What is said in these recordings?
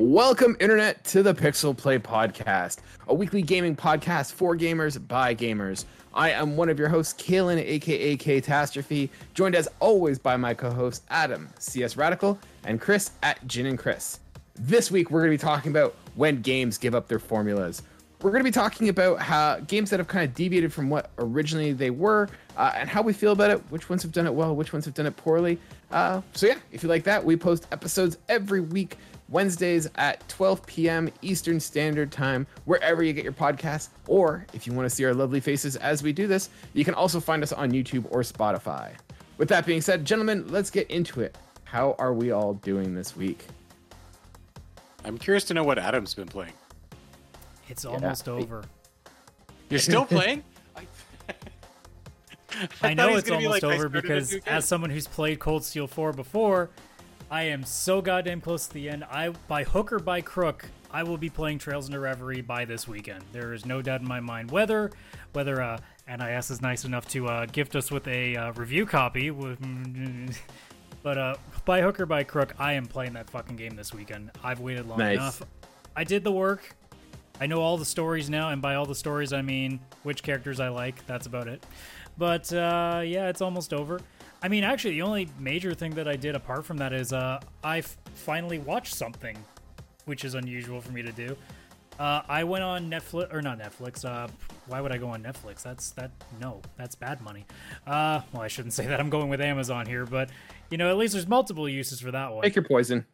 Welcome, Internet, to the Pixel Play Podcast, a weekly gaming podcast for gamers by gamers. I am one of your hosts, Kaylan, aka Catastrophe, joined as always by my co hosts, Adam, CS Radical, and Chris at Gin and Chris. This week, we're going to be talking about when games give up their formulas. We're going to be talking about how games that have kind of deviated from what originally they were uh, and how we feel about it, which ones have done it well, which ones have done it poorly. Uh, so, yeah, if you like that, we post episodes every week Wednesdays at 12 p.m. Eastern Standard Time, wherever you get your podcasts. Or if you want to see our lovely faces as we do this, you can also find us on YouTube or Spotify. With that being said, gentlemen, let's get into it. How are we all doing this week? I'm curious to know what Adam's been playing. It's almost Yeah. over. You're still playing? I, I know thought he was it's gonna be almost like, over because as someone who's played Cold Steel 4 before, I am so goddamn close to the end. I by hook or by crook, I will be playing Trails into Reverie by this weekend. There is no doubt in my mind whether whether uh NIS is nice enough to uh, gift us with a uh, review copy with but uh by hook or by crook, I am playing that fucking game this weekend. I've waited long Nice. enough. I did the work. I know all the stories now, and by all the stories, I mean which characters I like. That's about it. But uh, yeah, it's almost over. I mean, actually, the only major thing that I did apart from that is uh, I f- finally watched something, which is unusual for me to do. Uh, I went on Netflix or not Netflix. Uh, why would I go on Netflix? That's that no, that's bad money. Uh, well, I shouldn't say that. I'm going with Amazon here, but you know, at least there's multiple uses for that one. Take your poison.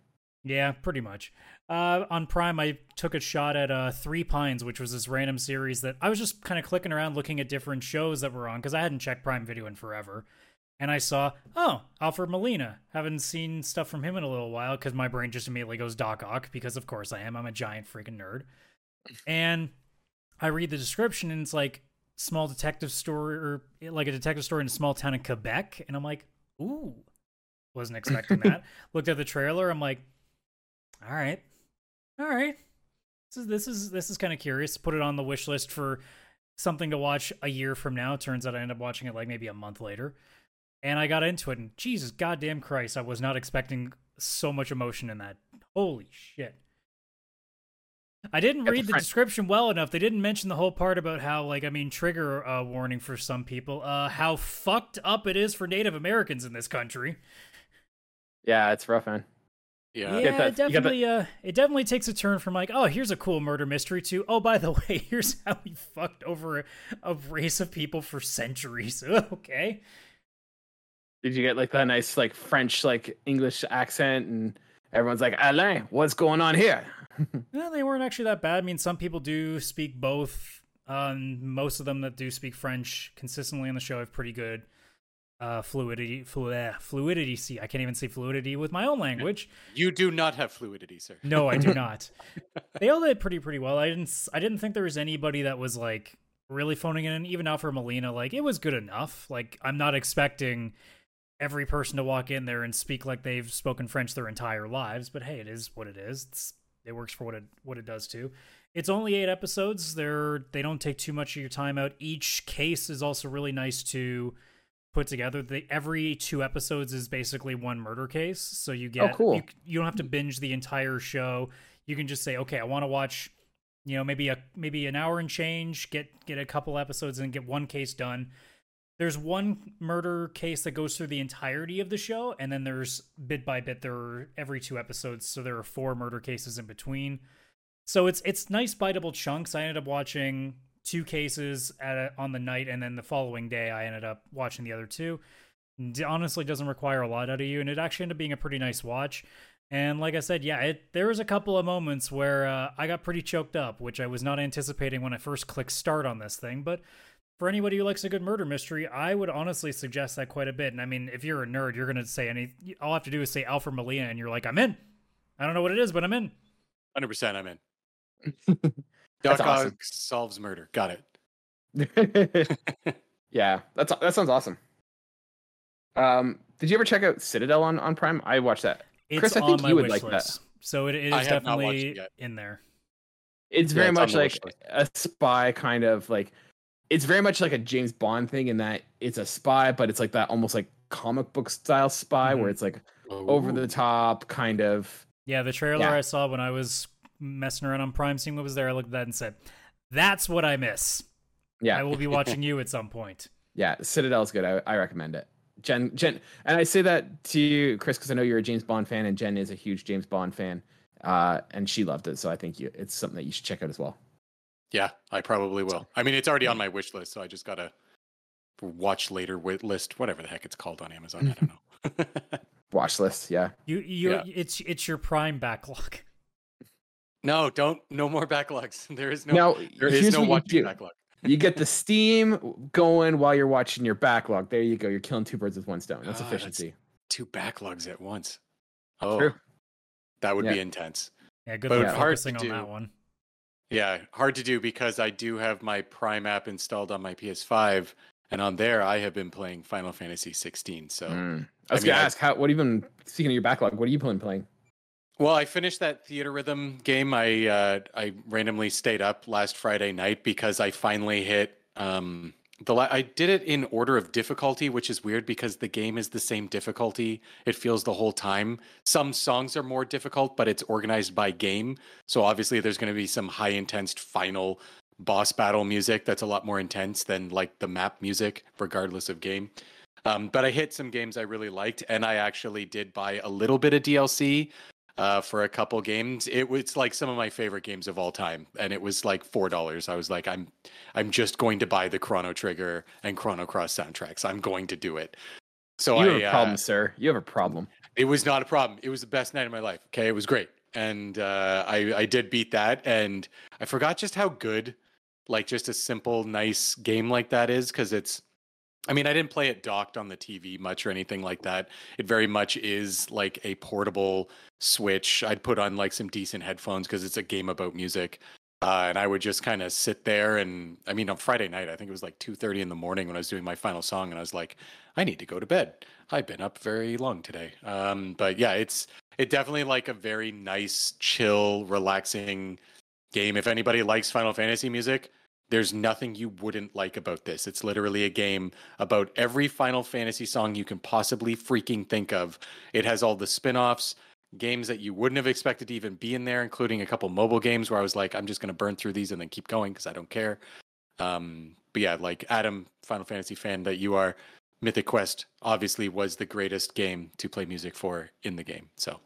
Yeah, pretty much. Uh, on Prime, I took a shot at uh, Three Pines, which was this random series that I was just kind of clicking around looking at different shows that were on because I hadn't checked Prime Video in forever. And I saw, oh, Alfred Molina. Haven't seen stuff from him in a little while because my brain just immediately goes Doc Ock because, of course, I am. I'm a giant freaking nerd. And I read the description and it's like small detective story or like a detective story in a small town in Quebec. And I'm like, ooh, wasn't expecting that. Looked at the trailer. I'm like, all right, all right. This is this is this is kind of curious. Put it on the wish list for something to watch a year from now. Turns out I end up watching it like maybe a month later, and I got into it. And Jesus goddamn Christ, I was not expecting so much emotion in that. Holy shit. I didn't Got the read the description well enough. They didn't mention the whole part about how, like, I mean, trigger uh, warning for some people, uh, how fucked up it is for Native Americans in this country. Yeah, it's rough, man. yeah. Yeah, get that- it definitely. Uh, it definitely takes a turn from like, oh, here's a cool murder mystery to, oh, by the way, here's how we fucked over a, a race of people for centuries. okay. Did you get like that nice, like French, like English accent, and everyone's like, Alain, what's going on here? No, they weren't actually that bad. I mean, some people do speak both. Um, most of them that do speak French consistently on the show have pretty good uh fluidity flu- eh, fluidity see i can't even say fluidity with my own language You do not have fluidity, sir. No, I do not. they all did pretty pretty well. I didn't I didn't think there was anybody that was like really phoning it in. Even Alfred Molina, like it was good enough. Like I'm not expecting every person to walk in there and speak like they've spoken French their entire lives, but hey, it is what it is. It's, it works for what it what it does too. It's only eight episodes. They're they don't take too much of your time out. Each case is also really nice to put together. The every two episodes is basically one murder case, so you oh, get oh, cool. you, you don't have to binge the entire show. You can just say, okay, I want to watch, you know, maybe a maybe an hour and change, get get a couple episodes and get one case done. There's one murder case that goes through the entirety of the show, and then there's bit by bit there are every two episodes, so there are four murder cases in between. So it's it's nice biteable chunks. I ended up watching two cases at a, on the night, and then the following day I ended up watching the other two. Honestly, doesn't require a lot out of you, and it actually ended up being a pretty nice watch. And like I said, yeah, it, there was a couple of moments where uh, I got pretty choked up, which I was not anticipating when I first clicked start on this thing. But for anybody who likes a good murder mystery, I would honestly suggest that quite a bit. And I mean, if you're a nerd, you're gonna say any. All I have to do is say Alfred Molina, and you're like, I'm in. I don't know what it is, but I'm in. 100% I'm in. That's Doc Ock solves murder. Got it. yeah, that's that sounds awesome. Um, did you ever check out Citadel on, on Prime? I watched that. It's Chris, I think my you would wish like that. So it, it I is have not watched definitely it in there. It's Yeah, very it's much like a spy kind of like it's very much like a James Bond thing in that it's a spy, but it's like that almost like comic book style spy where Mhm. it's like over the top kind of Yeah, the trailer Yeah. I saw when I was messing around on Prime, seeing what was there, I looked at that and said, "That's what I miss." Yeah, I will be watching you at some point. yeah. Citadel's good. I, I recommend it. Jen, Jen, and I say that to you, Chris, because I know you're a James Bond fan, and Jen is a huge James Bond fan, uh, and she loved it. So I think you, it's something that you should check out as well. Yeah, I probably will. I mean, it's already on my wish list, so I just gotta watch later wi- list, whatever the heck it's called on Amazon. I don't know. Watch list, yeah. You, you, Yeah. it's it's your Prime backlog. no, don't. No more backlogs. There is no. now there here's is no what you watching backlog. you get the Steam going while you're watching your backlog. There you go. You're killing two birds with one stone. That's Ah, that's- efficiency. Two backlogs at once. Oh, True. that would be intense. Yeah, good But luck it's focusing on do. that one. Yeah, hard to do because I do have my Prime app installed on my PS5, and on there I have been playing Final Fantasy 16. So, Mm. I was I mean, gonna ask how. What have you been speaking of your backlog? What are you playing? Playing? well, I finished that Theatrhythm game. I uh, I randomly stayed up last Friday night because I finally hit um the la- I did it in order of difficulty, which is weird because the game is the same difficulty. It feels the whole time. Some songs are more difficult, but it's organized by game. So obviously there's going to be some high intense final boss battle music that's a lot more intense than like the map music regardless of game. Um, but I hit some games I really liked, and I actually did buy a little bit of DLC uh, for a couple games. It was like some of my favorite games of all time, and it was like four dollars. I was like, I'm, I'm just going to buy the Chrono Trigger and Chrono Cross soundtracks. I'm going to do it. So you I, have a problem, uh, sir. You have a problem. it was not a problem. It was the best night of my life. Okay, it was great, and uh, I I did beat that, and I forgot just how good, like just a simple, nice game like that is, because it's. I mean, I didn't play it docked on the TV much or anything like that. It very much is like a portable Switch. I'd put on like some decent headphones because it's a game about music. Uh, and I would just kind of sit there and I mean on Friday night, I think it was like two thirty in the morning when I was doing my final song, and I was like, I need to go to bed. I've been up very long today. Um, but yeah, it's it definitely like a very nice, chill, relaxing game. If anybody likes Final Fantasy music, there's nothing you wouldn't like about this. It's literally a game about every Final Fantasy song you can possibly freaking think of. It has all the spin-offs, games that you wouldn't have expected to even be in there, including a couple mobile games where I was like, I'm just going to burn through these and then keep going because I don't care. Um, but yeah, like Adam, Final Fantasy fan that you are, Mythic Quest obviously was the greatest game to play music for in the game. So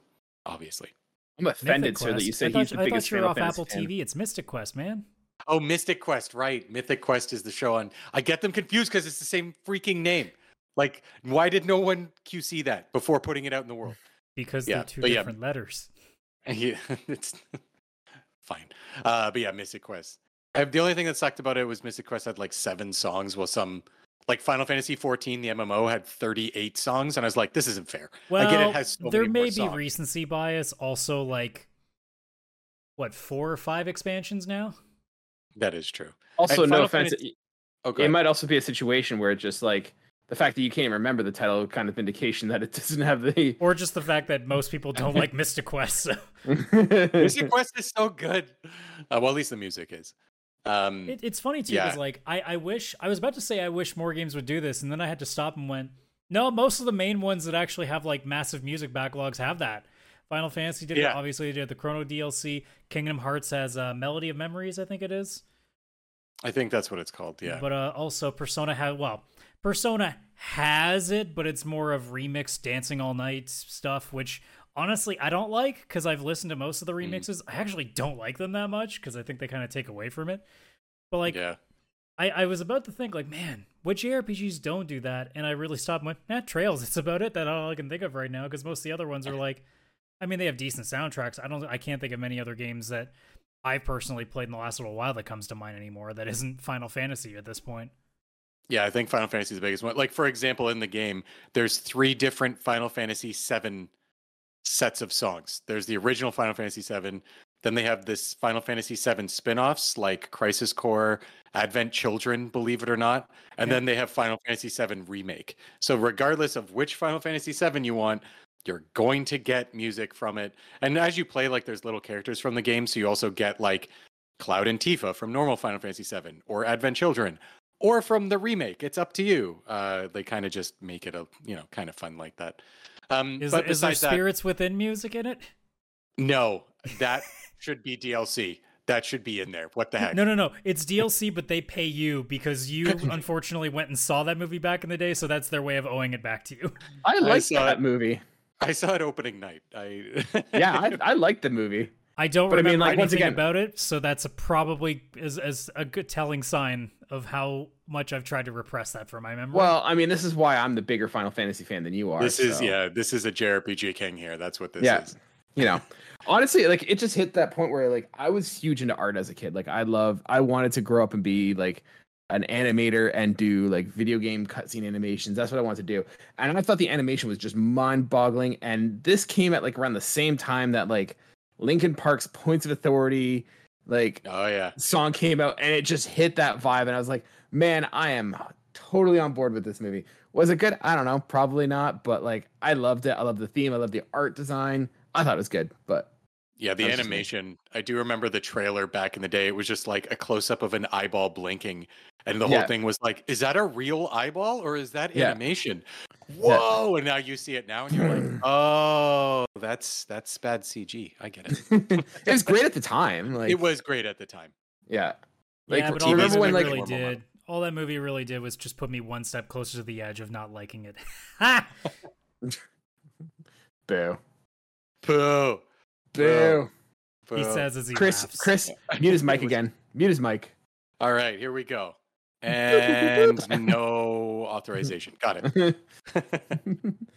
obviously. I'm offended, Mythic sir, that Quest. you say I thought, he's the I biggest thought you were off Apple fan. TV. It's Mystic Quest, man. Oh, Mystic Quest, right. Mythic Quest is the show on. I get them confused because it's the same freaking name. Like, why did no one QC that before putting it out in the world? Because Yeah, they're two but yeah. different letters. Yeah, it's fine. Uh, but yeah, Mystic Quest. Uh, the only thing that sucked about it was Mystic Quest had like seven songs, while some like Final Fantasy 14, the MMO had 38 songs, and I was like, this isn't fair. Well, I get it has so there many may be recency bias. Also, like what four or five expansions now? That is true. Also, And no Final offense. Fantasy- it- Okay. It might also be a situation where it's just like the fact that you can't remember the title, kind of indication that it doesn't have the. Or just the fact that most people don't like Mystic Quest. So Mystic Quest is so good. Uh, well, at least the music is. Um, it, it's funny too, Yeah. because like I, I wish I was about to say I wish more games would do this, and then I had to stop and went, no, most of the main ones that actually have like massive music backlogs have that. Final Fantasy did it, obviously they did the Chrono DLC. Kingdom Hearts has uh, Melody of Memories, I think it is. I think that's what it's called. Yeah. But uh, also Persona has well, Persona has it, but it's more of remix Dancing All Night stuff, which honestly I don't like because I've listened to most of the Mm. remixes. I actually don't like them that much because I think they kind of take away from it. But like, yeah. I, I was about to think like, man, what JRPGs don't do that? And I really stopped and went, nah, Trails. It's about it. That's all I can think of right now because most of the other ones are like, I mean, they have decent soundtracks. I don't, I can't think of many other games that I've personally played in the last little while that comes to mind anymore. That isn't Final Fantasy at this point. Yeah, I think Final Fantasy is the biggest one. Like for example, in the game, there's three different Final Fantasy VII sets of songs. There's the original Final Fantasy VII. Then they have this Final Fantasy VII spin-offs like Crisis Core, Advent Children, believe it or not, and Yeah. then they have Final Fantasy VII remake. So regardless of which Final Fantasy VII you want, you're going to get music from it. And as you play, like there's little characters from the game, so you also get like Cloud and Tifa from normal Final Fantasy VII or Advent Children or from the remake. It's up to you. Uh, they kind of just make it a you know kind of fun like that. Um, Is, but is there besides that, spirits within music in it? No, that should be DLC. That should be in there. What the heck? No, no, no. It's DLC, but they pay you because you unfortunately went and saw that movie back in the day, so that's their way of owing it back to you. I like saw that it. movie. I saw it opening night. I Yeah, I, I like the movie. I don't But I mean, remember like, once anything again- about it, so that's a probably is as a good telling sign of how much I've tried to repress that from my memory. Well, I mean, this is why I'm the bigger Final Fantasy fan than you are. this is so, yeah. This is a JRPG king here. That's what this Yeah. is. You know, honestly, like it just hit that point where like I was huge into art as a kid. Like I love, I wanted to grow up and be like an animator and do like video game cutscene animations. That's what I wanted to do. And I thought the animation was just mind-boggling. And this came at like around the same time that like Linkin Park's Points of Authority, like Oh yeah. song came out and it just hit that vibe and i was like man i am totally on board with this movie was it good i don't know probably not but like i loved it i love the theme i love the art design i thought it was good but Yeah, the That just animation. I do remember the trailer back in the day. It was just like a close up of an eyeball blinking. And the Yeah. whole thing was like, is that a real eyeball or is that Yeah. animation? Whoa. And now you see it now and you're like, oh, that's that's bad CG. I get it. it was great at the time like it was great at the time. yeah like, yeah, but all remember when like really Normal did, all that movie really did was just put me one step closer to the edge of not liking it. Boo Boo. Boo Boo. he says as he chris laughs. chris mute his mic again mute his mic All right, here we go. And no authorization. Got it.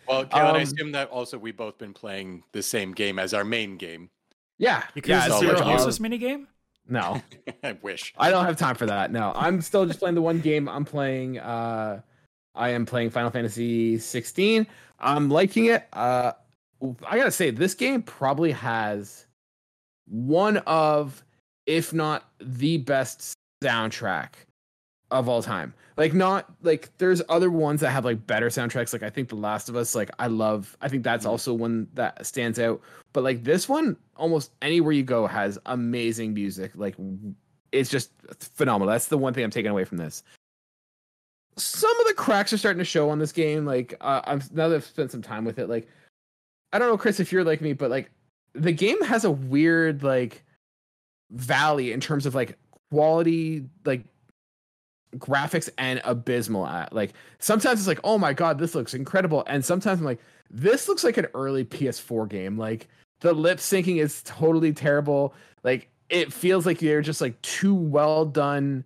Well, Kayla, I Um, assume that also we've both been playing the same game as our main game. yeah You yeah yeah, it's zero all minigame? no I wish. I don't have time for that. No, I'm still just playing the one game. I'm playing. uh I am playing Final Fantasy 16. I'm liking it. Uh I gotta say, this game probably has one of, if not the best soundtrack of all time. Like not like there's other ones that have like better soundtracks. Like I think The Last of Us. Like I love. I think that's Mhm. also one that stands out. But like this one, almost anywhere you go has amazing music. Like it's just phenomenal. That's the one thing I'm taking away from this. Some of the cracks are starting to show on this game. Like uh, I'm now that I've spent some time with it. Like I don't know, Chris, if you're like me, but like the game has a weird like valley in terms of like quality, like graphics and abysmal at like sometimes it's like oh my god this looks incredible and sometimes i'm like this looks like an early ps4 game like the lip syncing is totally terrible like it feels like they're just like two well done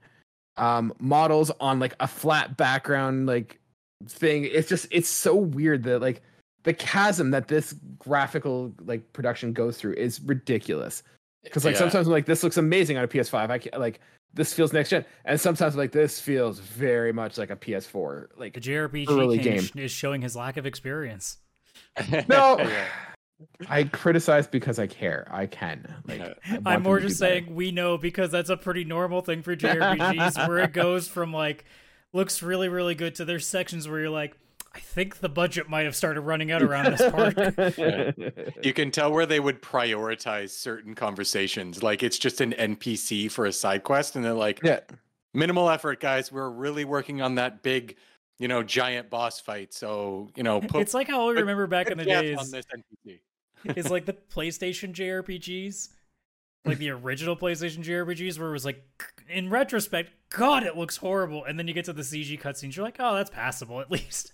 um models on like a flat background like thing. It's just it's so weird that like the chasm that this graphical like production goes through is ridiculous because like Yeah. sometimes I'm like this looks amazing on a ps5 i can like this feels next gen and sometimes I'm like this feels very much like a ps4 The like JRPG Early game. is- is showing his lack of experience. no Yeah. i criticize because i care i can like I I'm more to do just better. saying we know because that's a pretty normal thing for JRPGs where it goes from like looks really really good to there's sections where you're like I think the budget might have started running out around this part. You can tell where they would prioritize certain conversations. Like it's just an NPC for a side quest, and they're like, yeah minimal effort, guys. We're really working on that big, you know, giant boss fight. So, you know, put, it's like how I remember back in the days on this NPC. is like the PlayStation JRPGs, like the original PlayStation JRPGs, where it was like, in retrospect, God, it looks horrible, and then you get to the CG cutscenes, you're like, oh, that's passable at least.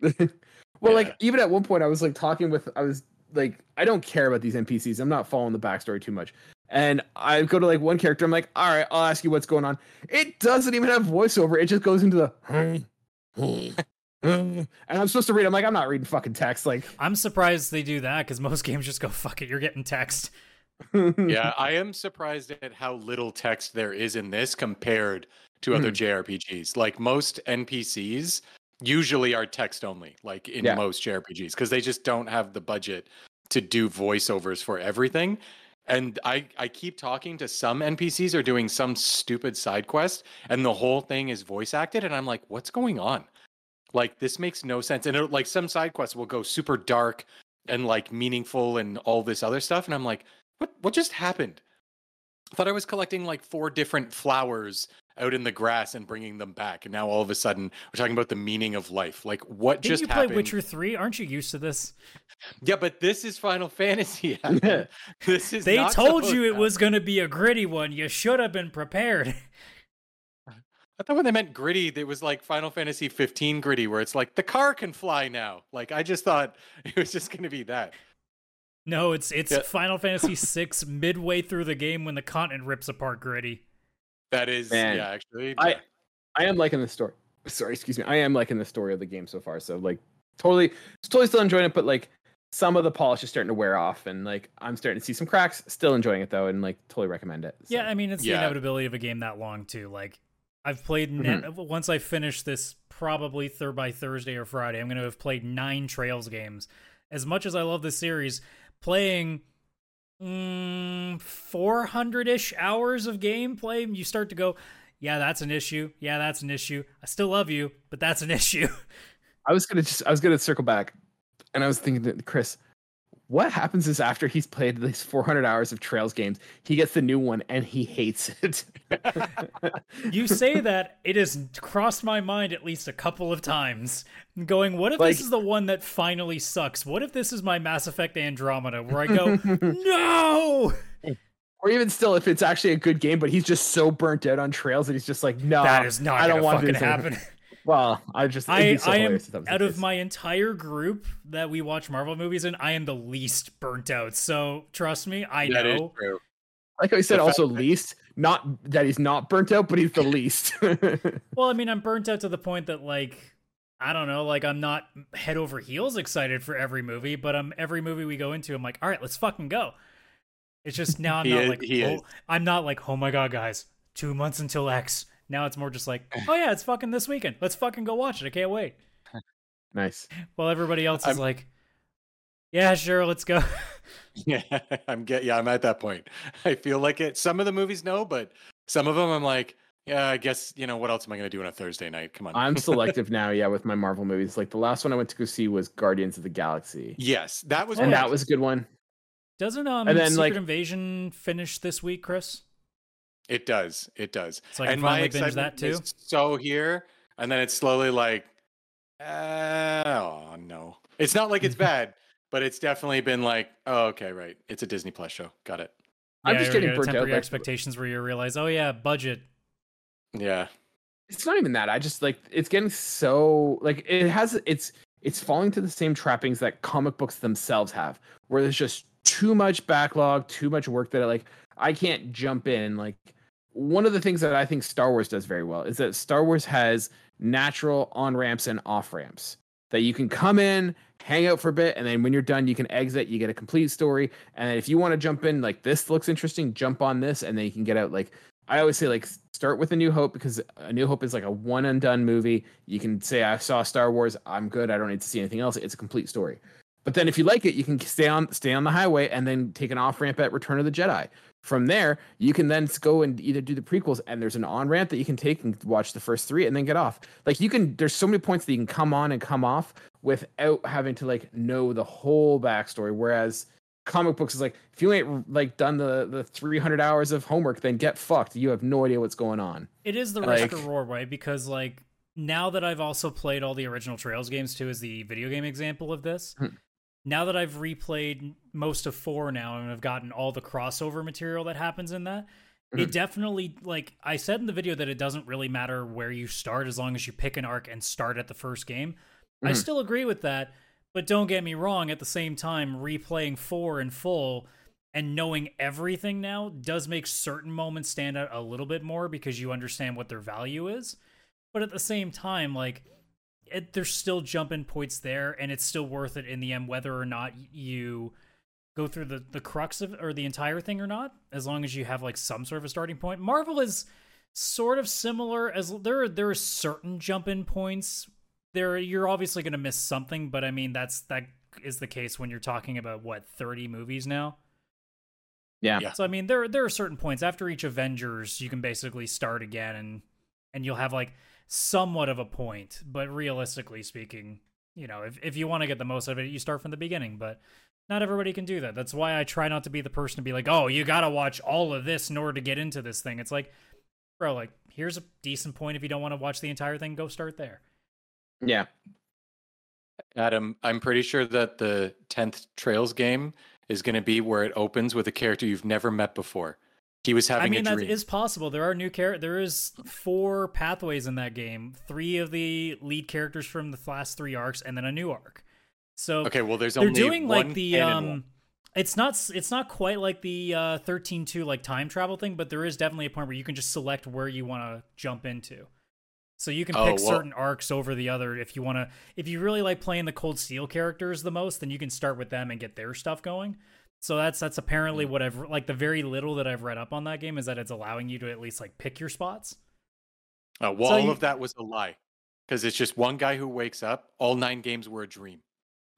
well, like even at one point, I was like talking with, I was like, I don't care about these NPCs. I'm not following the backstory too much. And I go to like one character. I'm like, all right, I'll ask you what's going on. It doesn't even have voiceover. It just goes into the. and I'm supposed to read. I'm like, I'm not reading fucking text. Like, I'm surprised they do that because most games just go, fuck it, you're getting text. yeah, I am surprised at how little text there is in this compared to other hmm. JRPGs. Like most NPCs usually are text only, like in Yeah. most JRPGs, because they just don't have the budget to do voiceovers for everything. And I, I keep talking to some NPCs are doing some stupid side quest, and the whole thing is voice acted, and I'm like, what's going on? Like this makes no sense. And it, like some side quests will go super dark and like meaningful and all this other stuff, and I'm like, what what just happened? I thought I was collecting like four different flowers out in the grass and bringing them back. And now all of a sudden we're talking about the meaning of life. Like what Didn't just you play? Witcher 3? Aren't you used to this? Yeah, but this is Final Fantasy. This is They not told you it was going to be a gritty one. You should have been prepared. I thought when they meant gritty, it was like Final Fantasy 15 gritty, where it's like the car can fly now. Like I just thought it was just going to be that. No, it's it's Yeah. Final Fantasy 6 midway through the game when the continent rips apart gritty. That is, Man, yeah, actually. I- yeah. I am liking the story. Sorry, excuse me. I am liking the story of the game so far. So like, totally, totally still enjoying it. But like, some of the polish is starting to wear off, and like, I'm starting to see some cracks. Still enjoying it though, and like, totally recommend it. So. Yeah, I mean, it's the inevitability of a game that long too. Like, I've played mm-hmm. net once I finish this, probably third by Thursday or Friday. I'm going to have played nine Trails games. As much as I love the series, playing mm, 400 ish hours of gameplay, you start to go, yeah, that's an issue. Yeah, that's an issue. I still love you, but that's an issue. I was gonna just, I was gonna circle back, and I was thinking, Chris, what happens is after he's played these 400 hours of Trails games, he gets the new one and he hates it. you say that it has crossed my mind at least a couple of times going what if Like- this is the one that finally sucks what if this is my mass effect andromeda where i go no or even still, if it's actually a good game, but he's just so burnt out on Trails that he's just like, no, that is not I don't want anymore." happen Well, I just I, so i am hilarious if that was the out of my entire group that we watch marvel movies in i am the least burnt out so trust me i That is know true. like I said, also least, not that he's not burnt out, but he's the least. well i mean i'm burnt out to the point that like I don't know, like I'm not head over heels excited for every movie, but um every movie we go into, I'm like, all right, let's fucking go. It's just now I'm not is- like oh, is. I'm not like, oh my god, guys, two months until X. Now it's more just like, oh yeah, it's fucking this weekend. Let's fucking go watch it. I can't wait. nice. While everybody else is I'm- like, yeah, sure, let's go. Yeah, I'm get. Yeah, I'm at that point. I feel like it. Some of the movies, no, but some of them, I'm like, yeah, I guess you know what else am I going to do on a Thursday night? Come on. I'm selective now, yeah, with my Marvel movies. Like the last one I went to go see was Guardians of the Galaxy. yes, that was. and that was a good one. Doesn't um And then, Secret like- Invasion finish this week, Chris? It does. It does. So I can and my finally binge excitement that too? is so here, and then it's slowly like, uh, oh no, it's not like it's bad, but it's definitely been like, oh okay, right, it's a Disney Plus show. Got it. I'm just getting gonna burnt temper out. your expectations where you realize, oh yeah, budget. Yeah. it's not even that. I just like it's getting so like it has it's it's falling to the same trappings that comic books themselves have, where there's just too much backlog, too much work that I like I can't jump in. Like one of the things that I think Star Wars does very well is that Star Wars has natural on ramps and off ramps that you can come in, hang out for a bit, and then when you're done, you can exit. You get a complete story, and if you want to jump in, like this looks interesting, jump on this, and then you can get out. Like I always say, like start with A New Hope because A New Hope is like a one and done movie. You can say I saw Star Wars, I'm good. I don't need to see anything else. It's a complete story. But then if you like it, you can stay on stay on the highway and then take an off ramp at Return of the Jedi. From there, you can then go and either do the prequels and there's an on ramp that you can take and watch the first three and then get off. Like you can, there's so many points that you can come on and come off without having to like know the whole backstory. Whereas comic books is like if you ain't like done the the 300 hours of homework, then get fucked. You have no idea what's going on. It is the Like- risk way because like now that I've also played all the original Trails games too as the video game example of this. Hmm. Now that I've replayed most of 4 now and I've gotten all the crossover material that happens in that, it definitely like I said in the video that it doesn't really matter where you start as long as you pick an arc and start at the first game. I Mhm. still agree with that, but don't get me wrong, at the same time replaying 4 in full and knowing everything now does make certain moments stand out a little bit more because you understand what their value is. But at the same time, like it, there's still jumping points there, and it's still worth it in the end, whether or not you go through the the crux of or the entire thing or not. As long as you have like some sort of a starting point. Marvel is sort of similar as there are, there are certain jump in points. There you're obviously going to miss something, but I mean that's that is the case when you're talking about what 30 movies now. Yeah. Yeah. So I mean, there there are certain points after each Avengers, you can basically start again, and and you'll have like somewhat of a point. But realistically speaking, you know, if if you want to get the most out of it, you start from the beginning. But not everybody can do that. That's why I try not to be the person to be like, oh, you got to watch all of this in order to get into this thing. It's like bro, like here's a decent point if you don't want to watch the entire thing, go start there. Yeah. Adam, I'm pretty sure that the 10th Trails game is going to be where it opens with a character you've never met before. He was having I mean, a dream. is possible. There are new char- There is four pathways in that game. Three of the lead characters from the last three arcs, and then a new arc. So Okay, well, there's they're only doing like the um. It's not. It's not quite like the uh, thirteen two like time travel thing, but there is definitely a point where you can just select where you want to jump into. So you can Oh, pick well- certain arcs over the other if you want to. If you really like playing the Cold Steel characters the most, then you can start with them and get their stuff going. So that's that's apparently Hmm. what I've like the very little that I've read up on that game is that it's allowing you to at least like pick your spots. Uh, well, So all you- of that was a lie because it's just one guy who wakes up. All nine games were a dream.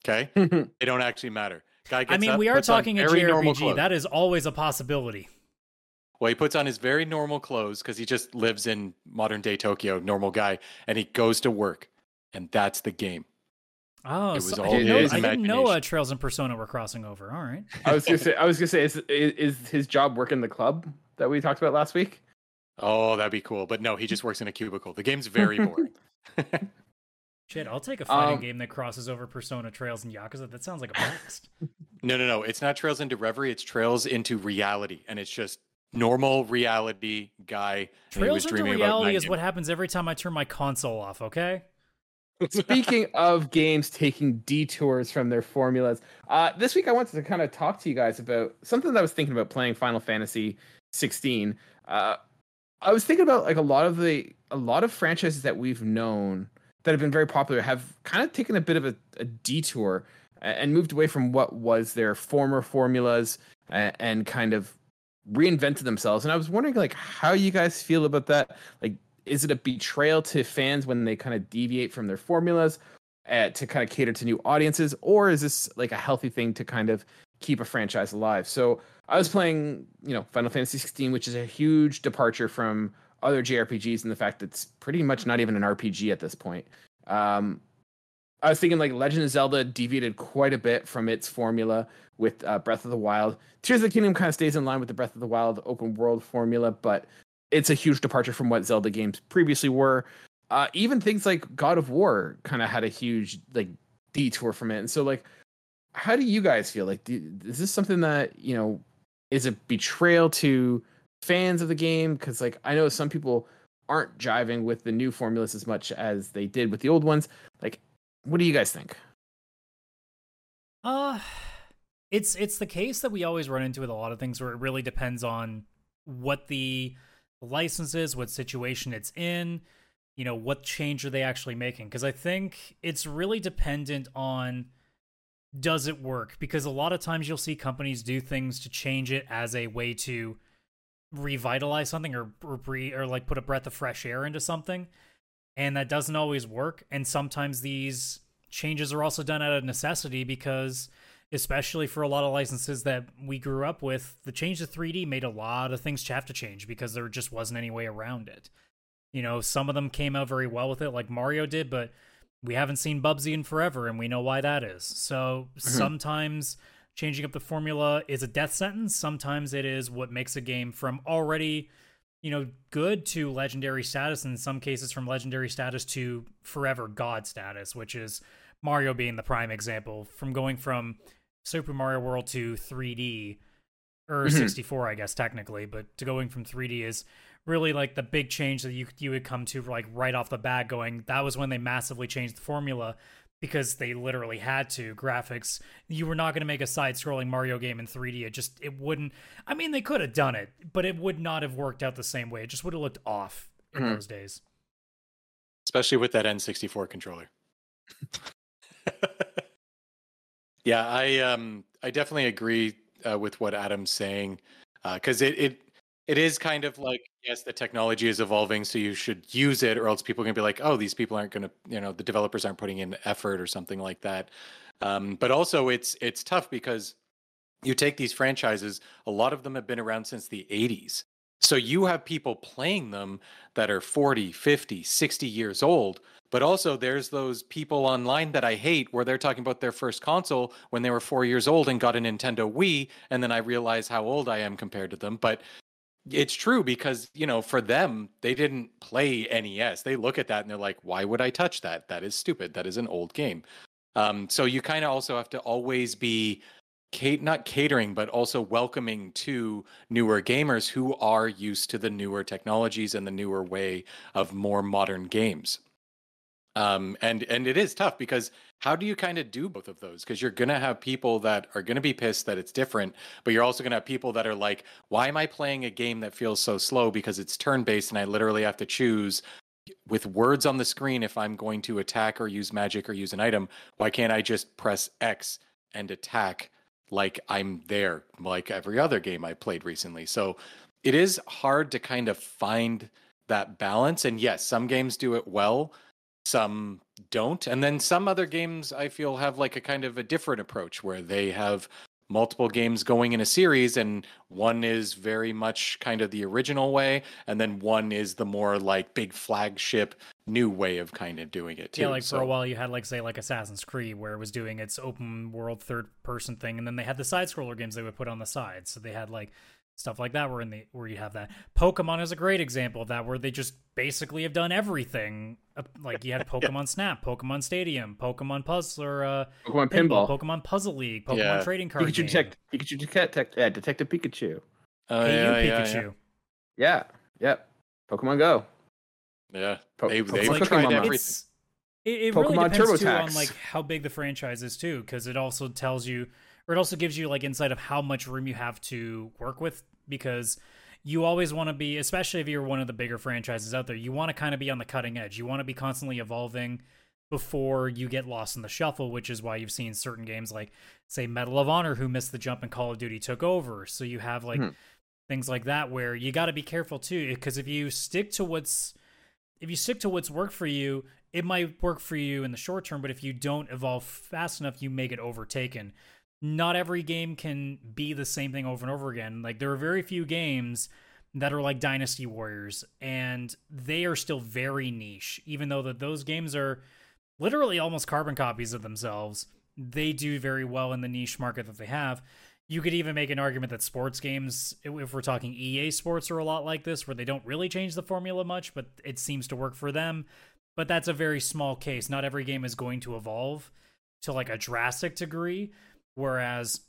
Okay, they don't actually matter. Guy gets I mean, up, we are talking a JRPG. That is always a possibility. Well, he puts on his very normal clothes because he just lives in modern day Tokyo, normal guy, and he goes to work, and that's the game. Oh, It was so all I didn't know, I didn't know uh. Trails and Persona were crossing over. All right. I was gonna say. I was gonna say. Is, is is his job working the club that we talked about last week? Oh, that'd be cool. But no, he just works in a cubicle. The game's very boring. Shit, I'll take a fighting Um, game that crosses over Persona, Trails, and Yakuza. That sounds like a blast. no, no, no. It's not Trails into Reverie. It's Trails into reality, and it's just normal reality guy. he Trails was into dreaming about reality nine is what happens every time I turn my console off. Okay. Speaking of games taking detours from their formulas, uh, this week I wanted to kind of talk to you guys about something that I was thinking about playing Final Fantasy 16. Uh, I was thinking about like a lot of the a lot of franchises that we've known that have been very popular have kind of taken a bit of a, a detour and moved away from what was their former formulas and, and kind of reinvented themselves. And I was wondering like how you guys feel about that. Like is it a betrayal to fans when they kind of deviate from their formulas uh, to kind of cater to new audiences or is this like a healthy thing to kind of keep a franchise alive so i was playing you know final fantasy 16 which is a huge departure from other jrpgs and the fact that it's pretty much not even an rpg at this point um, i was thinking like legend of zelda deviated quite a bit from its formula with uh, breath of the wild tears of the kingdom kind of stays in line with the breath of the wild open world formula but it's a huge departure from what Zelda games previously were. Uh, even things like God of War kind of had a huge like detour from it. And so, like, how do you guys feel? Like, do, is this something that you know is a betrayal to fans of the game? Because like I know some people aren't jiving with the new formulas as much as they did with the old ones. Like, what do you guys think? Uh it's it's the case that we always run into with a lot of things where it really depends on what the license is, what situation it's in, you know, what change are they actually making? Because I think it's really dependent on does it work? Because a lot of times you'll see companies do things to change it as a way to revitalize something or or, bre- or like put a breath of fresh air into something, and that doesn't always work. And sometimes these changes are also done out of necessity because especially for a lot of licenses that we grew up with the change to 3d made a lot of things have to change because there just wasn't any way around it you know some of them came out very well with it like mario did but we haven't seen bubsy in forever and we know why that is so mm-hmm. sometimes changing up the formula is a death sentence. Sometimes it is what makes a game from already you know good to legendary status in some cases from legendary status to forever god status which is mario being the prime example. From going from super mario world to 3d or Mhm. 64 i guess technically but to going from 3d is really like the big change that you you would come to like right off the bat going that was when they massively changed the formula because they literally had to graphics you were not going to make a side scrolling mario game in 3d it just it wouldn't i mean they could have done it but it would not have worked out the same way it just would have looked off in Mhm. those days especially with that N64 controller. yeah, I um I definitely agree uh, with what Adam's saying because it it it is kind of like yes, the technology is evolving, so you should use it, or else people are gonna be like, oh, these people aren't gonna, you know, the developers aren't putting in effort or something like that. Um, but also, it's it's tough because you take these franchises, a lot of them have been around since the 80s. So you have people playing them that are 40, 50, 60 years old. But also, there's those people online that I hate where they're talking about their first console when they were four years old and got a Nintendo Wii. And then I realize how old I am compared to them. But It's true because, you know, for them, they didn't play NES. They look at that and they're like, why would I touch that? That is stupid. That is an old game. Um, so you kind of also have to always be not catering, but also welcoming to newer gamers who are used to the newer technologies and the newer way of more modern games. Um, and and it is tough because how do you kind of do both of those? Because you're gonna have people that are gonna be pissed that it's different, but you're also gonna have people that are like, "Why am I playing a game that feels so slow? Because it's turn based, and I literally have to choose with words on the screen if I'm going to attack or use magic or use an item. Why can't I just press X and attack?" like I'm there, like every other game I played recently. So it is hard to kind of find that balance. And yes, some games do it well, some don't. And then some other games I feel have like a kind of a different approach where they have multiple games going in a series and one is very much kind of the original way and then one is the more like big flagship new way of kind of doing it too. Yeah, like so, for a while you had like say like Assassin's Creed where it was doing its open world third person thing and then they had the side scroller games they would put on the side. So they had like stuff like that where in the where you have that pokemon is a great example of that where they just basically have done everything uh, like you had pokemon yeah. snap pokemon stadium pokemon puzzler uh pokemon pinball, pinball pokemon puzzle league pokemon yeah. trading card pikachu game. detect pikachu detect, detect uh, detective pikachu oh hey yeah, you yeah, pikachu yeah yep pokemon go yeah Po- they, Pokemon they've Cookie tried Mama. everything it, it Pokemon really depends too TurboTax. on like how big the franchise is too because it also tells you or it also gives you like insight of how much room you have to work with because you always want to be especially if you're one of the bigger franchises out there you want to kind of be on the cutting edge. You want to be constantly evolving before you get lost in the shuffle which is why you've seen certain games like say medal of honor who missed the jump and call of duty took over. So you have like Hmm. things like that where you got to be careful too because if you stick to what's if you stick to what's worked for you it might work for you in the short term but if you don't evolve fast enough you may get overtaken not every game can be the same thing over and over again. Like there are very few games that are like Dynasty Warriors, and they are still very niche. Even though that those games are literally almost carbon copies of themselves, they do very well in the niche market that they have. You could even make an argument that sports games, if we're talking EA Sports, are a lot like this, where they don't really change the formula much, but it seems to work for them. But that's a very small case. Not every game is going to evolve to like a drastic degree. Whereas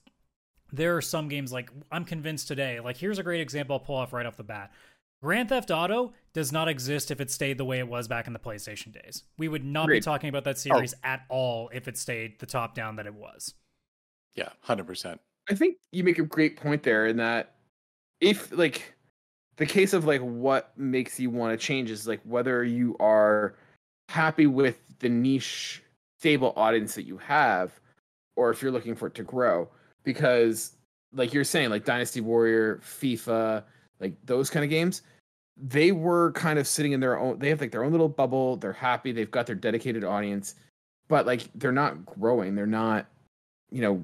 there are some games like I'm convinced today, like here's a great example I'll pull off right off the bat. Grand Theft Auto does not exist if it stayed the way it was back in the PlayStation days. We would not be talking about that series at all if it stayed the top down that it was. yeah 100% I think you make a great point there in that if like the case of like what makes you want to change is like whether you are happy with the niche stable audience that you have or if you're looking for it to grow because like you're saying like Dynasty Warrior, FIFA, like those kind of games they were kind of sitting in their own they have like their own little bubble they're happy they've got their dedicated audience but like they're not growing they're not you know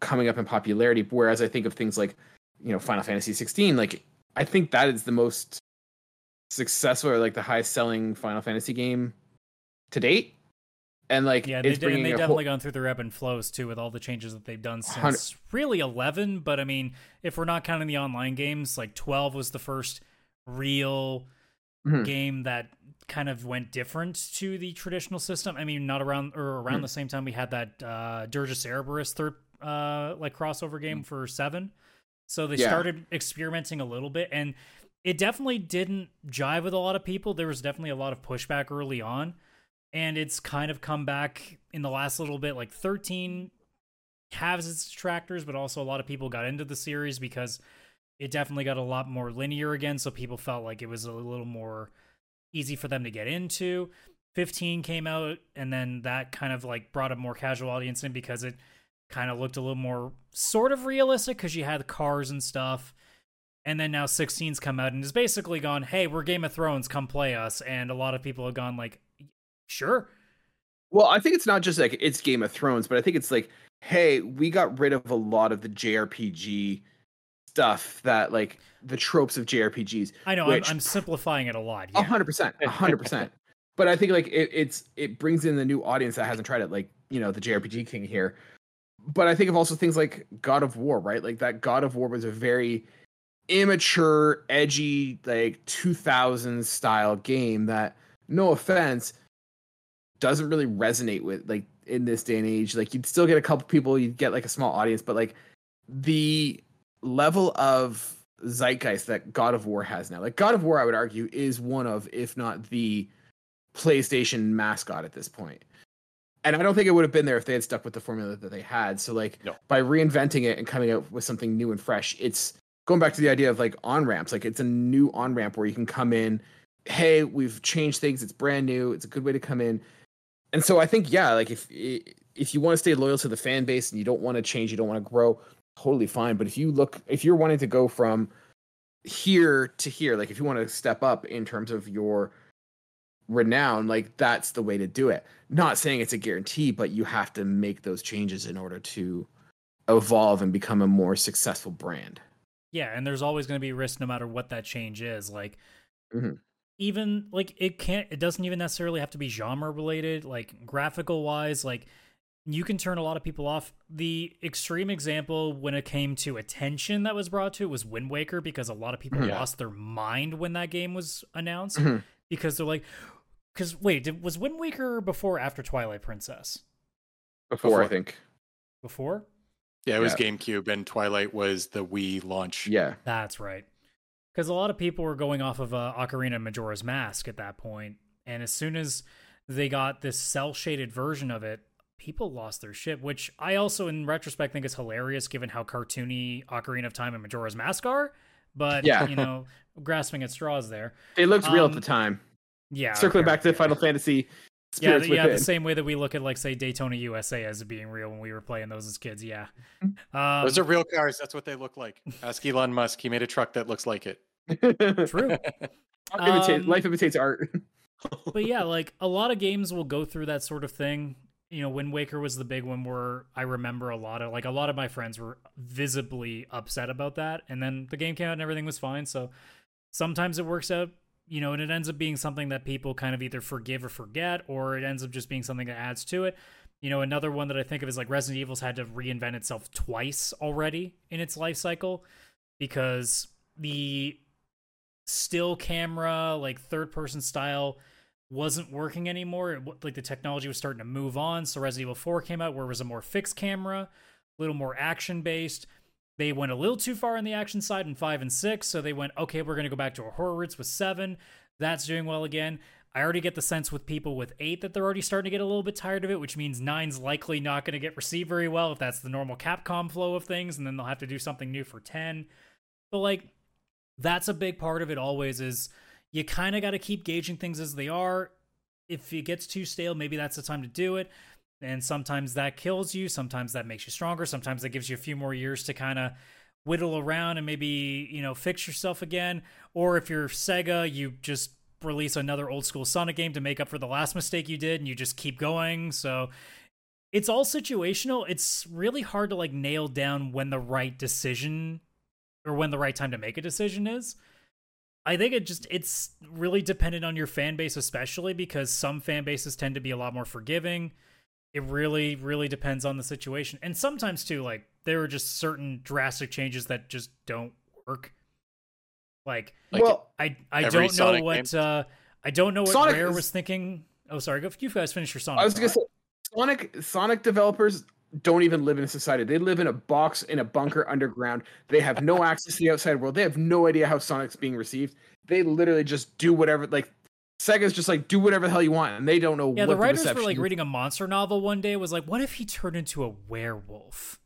coming up in popularity. Whereas I think of things like, you know, Final Fantasy 16, like I think that is the most successful or like the highest selling Final Fantasy game to date. And like, Yeah, they did, and they definitely whole, gone through their ebb and flows too with all the changes that they've done since really 11. But I mean, if we're not counting the online games, like 12 was the first real Mhm. game that kind of went different to the traditional system. I mean, not around or around Mhm. the same time we had that uh Dirge Cerberus third uh like crossover game for seven. So they Yeah. started experimenting a little bit and it definitely didn't jive with a lot of people. There was definitely a lot of pushback early on. And it's kind of come back in the last little bit. Like 13 has its detractors, but also a lot of people got into the series because it definitely got a lot more linear again. So people felt like it was a little more easy for them to get into. 15 came out, and then that kind of like brought a more casual audience in because it kind of looked a little more sort of realistic because you had cars and stuff. And then now 16's come out and has basically gone, hey, we're Game of Thrones, come play us. And a lot of people have gone like, sure. Well, I think it's not just like it's Game of Thrones, but I think it's like, hey, we got rid of a lot of the JRPG stuff that like the tropes of JRPGs. I know Which- I'm, I'm simplifying it a lot. A Yeah. hundred percent, a hundred percent. But I think like it, it's it brings in the new audience that hasn't tried it, like you know the JRPG King here. But I think of also things like God of War, right? Like that God of War was a very immature, edgy, like 2000s style game that, no offense, doesn't really resonate with like in this day and age. Like you'd still get a couple people, you'd get like a small audience, but like the level of zeitgeist that God of War has now, like God of War, I would argue, is one of, if not the PlayStation mascot at this point. And I don't think it would have been there if they had stuck with the formula that they had. So like No. by reinventing it and coming out with something new and fresh, it's going back to the idea of like on ramps. Like it's a new on ramp where you can come in. Hey, we've changed things. It's brand new. It's a good way to come in. And so I think yeah, like if if you want to stay loyal to the fan base and you don't want to change, you don't want to grow, totally fine. But if you look, if you're wanting to go from here to here, like if you want to step up in terms of your renown, like that's the way to do it. Not saying it's a guarantee, but you have to make those changes in order to evolve and become a more successful brand. Yeah, and there's always going to be risk no matter what that change is. Like Mhm. Even like it can't it doesn't even necessarily have to be genre related, like graphical wise, like you can turn a lot of people off. The extreme example when it came to attention that was brought to it was Wind Waker because a lot of people. Yeah. lost their mind when that game was announced Mhm. because they're like cuz wait, did, was Wind Waker before or after Twilight Princess? Before, I think. Before? Yeah, it was Yeah. GameCube, and Twilight was the Wii launch. Yeah. That's right. Because a lot of people were going off of uh, Ocarina of Majora's Mask at that point, and as soon as they got this cel shaded version of it, people lost their shit. Which I also, in retrospect, think is hilarious given how cartoony Ocarina of Time and Majora's Mask are. But Yeah. you know, grasping at straws there. It looked real at Um, the time. Yeah. Circling fair. back to Final Fantasy Yeah, spirits the, yeah, the same way that we look at like say Daytona USA as being real when we were playing those as kids. Yeah. Um, Those are real cars. That's what they look like. Ask Elon Musk. He made a truck that looks like it. true. Imitate- Um, life imitates art. but yeah, like a lot of games will go through that sort of thing. You know, Wind Waker was the big one where I remember a lot of like a lot of my friends were visibly upset about that, and then the game came out and everything was fine. So sometimes it works out, you know, and it ends up being something that people kind of either forgive or forget, or it ends up just being something that adds to it. You know, another one that I think of is like Resident Evil's had to reinvent itself twice already in its life cycle because the still camera, like third person style, wasn't working anymore. It, like the technology was starting to move on. So Resident Evil 4 came out where it was a more fixed camera, a little more action based. They went a little too far on the action side in 5 and 6. So they went, okay, we're going to go back to our horror roots with 7. That's doing well again. I already get the sense with people with 8 that they're already starting to get a little bit tired of it, which means nine's likely not going to get received very well if that's the normal Capcom flow of things. And then they'll have to do something new for 10. But like, that's a big part of it always is you kind of got to keep gauging things as they are if it gets too stale maybe that's the time to do it and sometimes that kills you sometimes that makes you stronger sometimes that gives you a few more years to kind of whittle around and maybe you know fix yourself again or if you're sega you just release another old school sonic game to make up for the last mistake you did and you just keep going so it's all situational it's really hard to like nail down when the right decision or when the right time to make a decision is. I think it just it's really dependent on your fan base especially because some fan bases tend to be a lot more forgiving. It really really depends on the situation. And sometimes too like there are just certain drastic changes that just don't work. Like Like, well, I I don't know Sonic what game? uh I don't know what Sonic Rare is- was thinking. Oh sorry, go you guys finish your Sonic. I was gonna say, Sonic Sonic developers don't even live in a society. They live in a box in a bunker underground. They have no access to the outside world. They have no idea how Sonic's being received. They literally just do whatever. Like Sega's just like do whatever the hell you want, and they don't know where the water is. Yeah, what the writers were like reading a monster novel one day was like, what if he turned into a werewolf?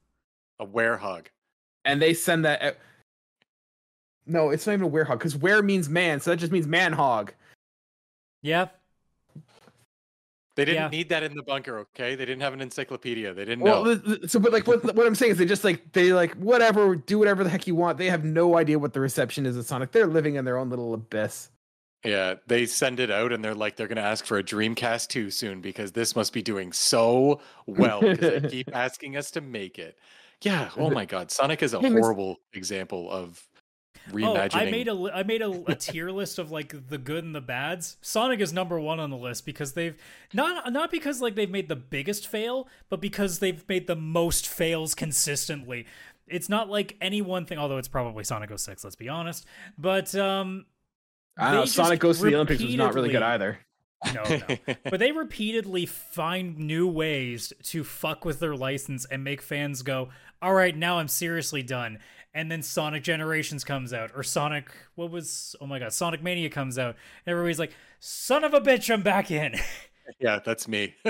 A werehog. and they send that. Out. No, it's not even a werehog because were means man, so that just means man hog. Yeah, They didn't Yeah. need that in the bunker, okay? They didn't have an encyclopedia. They didn't Well, know. th- th- so but like what what I'm saying is they just like they like whatever do whatever the heck you want. They have no idea what the reception is of Sonic. They're living in their own little abyss. Yeah, they send it out and they're like, they're going to ask for a Dreamcast 2 soon because this must be doing so well because they keep asking us to make it. Yeah, oh my God. Sonic is a Hey, Miss- horrible example of Oh. I made a I made a, a tier list of like the good and the bads. Sonic is number one on the list because they've not not because like they've made the biggest fail, but because they've made the most fails consistently. it's not like any one thing. Although it's probably Sonic 06, let's be honest. But um, I don't know. Sonic Goes to the Olympics was not really good either. no, no. but they repeatedly find new ways to fuck with their license and make fans go, "All right, now I'm seriously done." And then Sonic Generations comes out, or Sonic, what was? Oh my god, Sonic Mania comes out, and everybody's like, "Son of a bitch, I'm back in." yeah, that's me.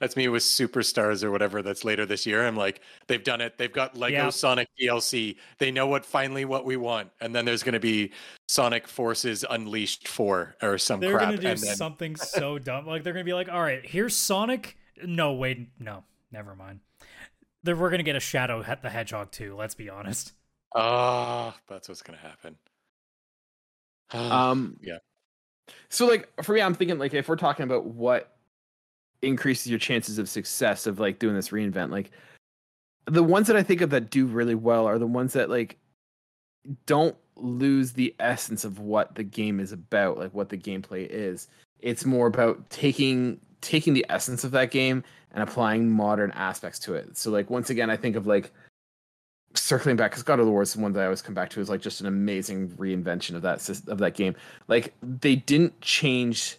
that's me with Superstars or whatever that's later this year. I'm like, they've done it. They've got Lego Yeah. Sonic DLC. They know what finally what we want. And then there's going to be Sonic Forces Unleashed 4 or some they're crap. gonna do and then, something so dumb. Like they're gonna be like, "All right, here's Sonic." No, wait, no, never mind. Then we're gonna get a Shadow He- the Hedgehog too. Let's be honest. oh, that's what's going to happen. Um, Yeah. So like for me, I'm thinking like if we're talking about what increases your chances of success of like doing this reinvent, like the ones that I think of that do really well are the ones that like don't lose the essence of what the game is about, like what the gameplay is. It's more about taking taking the essence of that game and applying modern aspects to it. So like once again, I think of like circling back because God of the War is the one that I always come back to is like just an amazing reinvention of that of that game. Like they didn't change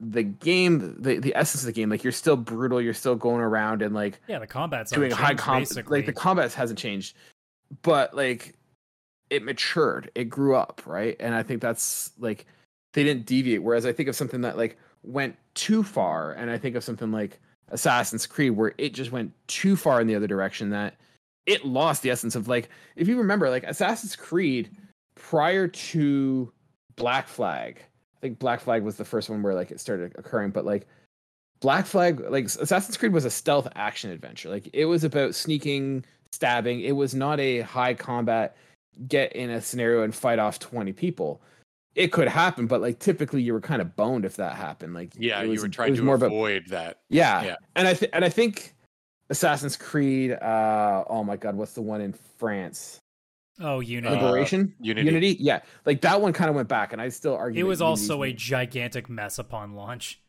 the game, the the essence of the game. Like you're still brutal, you're still going around and like Yeah, the combat's doing high combat. Like the combat hasn't changed, but like it matured, it grew up, right? And I think that's like they didn't deviate. Whereas I think of something that like went too far, and I think of something like Assassin's Creed where it just went too far in the other direction that it lost the essence of like if you remember like Assassin's Creed prior to Black Flag. I think Black Flag was the first one where like it started occurring, but like Black Flag, like Assassin's Creed was a stealth action adventure. Like it was about sneaking, stabbing. It was not a high combat get in a scenario and fight off 20 people. It could happen, but like typically you were kind of boned if that happened. Like yeah, it you was- were trying to more about avoid that. yeah. Yeah. And I th- and I think Assassin's Creed uh oh my god, what's the one in France? Oh, Unity. Uh, Liberation? Unity. Yeah. Like that one kind of went back and I still argue it that was Unity's also a the- gigantic mess upon launch.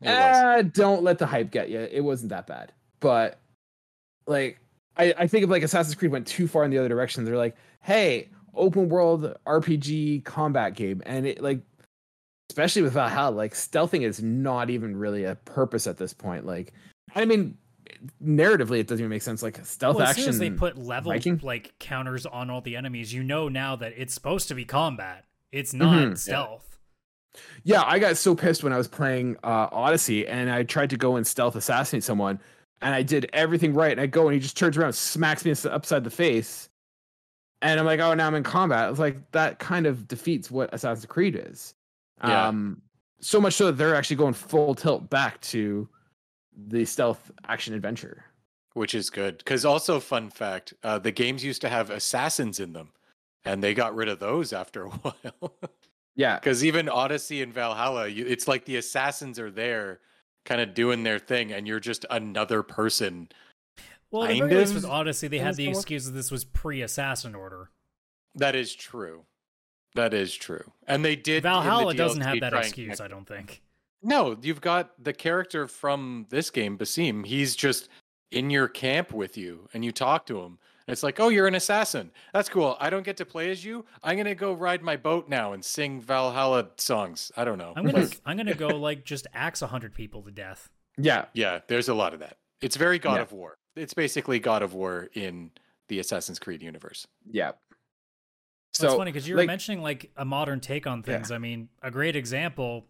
It. Uh, don't let the hype get you. It wasn't that bad. But like I, I think of like Assassin's Creed went too far in the other direction. They're like, hey, open world RPG combat game. And it like especially with Valhalla, like stealthing is not even really a purpose at this point. Like I mean narratively it doesn't even make sense. Like stealth Well, as action soon as they put level Viking? like counters on all the enemies, you know now that it's supposed to be combat. It's not Mhm. stealth. Yeah, I got so pissed when I was playing uh, Odyssey and I tried to go and stealth assassinate someone and I did everything right and I go and he just turns around, smacks me upside the face, and I'm like, oh, now I'm in combat. it's like, that kind of defeats what Assassin's Creed is. Yeah. Um, so much so that they're actually going full tilt back to the stealth action adventure. which is good. Because also fun fact uh, the games used to have assassins in them and they got rid of those after a while. Yeah, because even odyssey and valhalla you, it's like the assassins are there kind of doing their thing and you're just another person. Well, at the Kind very least with Odyssey, they had the excuse that this was pre-assassin order. that is true. That is true. And they did in the Valhalla doesn't have that try and excuse, I don't think. No you've got the character from this game basim. He's just in your camp with you and you talk to him. And it's like oh you're an assassin. That's cool. I don't get to play as you. I'm gonna go ride my boat now and sing valhalla songs. I don't know. I'm gonna Like, I'm gonna go like just axe hundred people to death. yeah, yeah there's a lot of that. It's very god Yeah. of war. It's basically god of war in the assassin's creed universe. Yeah. So, it's funny because you were like- mentioning like a modern take on things. I mean, a great example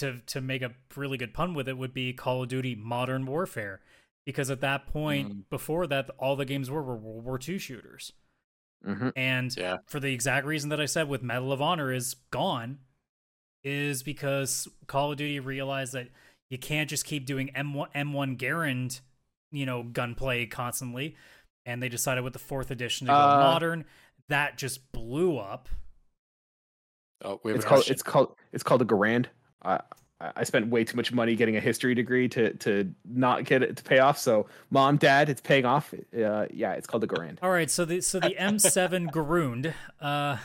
to to make a really good pun with it would be Call of Duty Modern Warfare, because at that point, Mm. before that, all the games were were World War II shooters, Mhm. and Yeah. for the exact reason that I said with Medal of Honor is gone, is because Call of Duty realized that you can't just keep doing M1 M1 Garand, you know, gunplay constantly, and they decided with the fourth edition to go Uh, modern. That just blew up. oh we have It's a called question. it's called it's called a Garand. I I I spent way too much money getting a history degree to to not get it to pay off. So mom, dad, it's paying off. Uh, yeah, it's called the Garand. All right, so the so the M7 Garund, uh,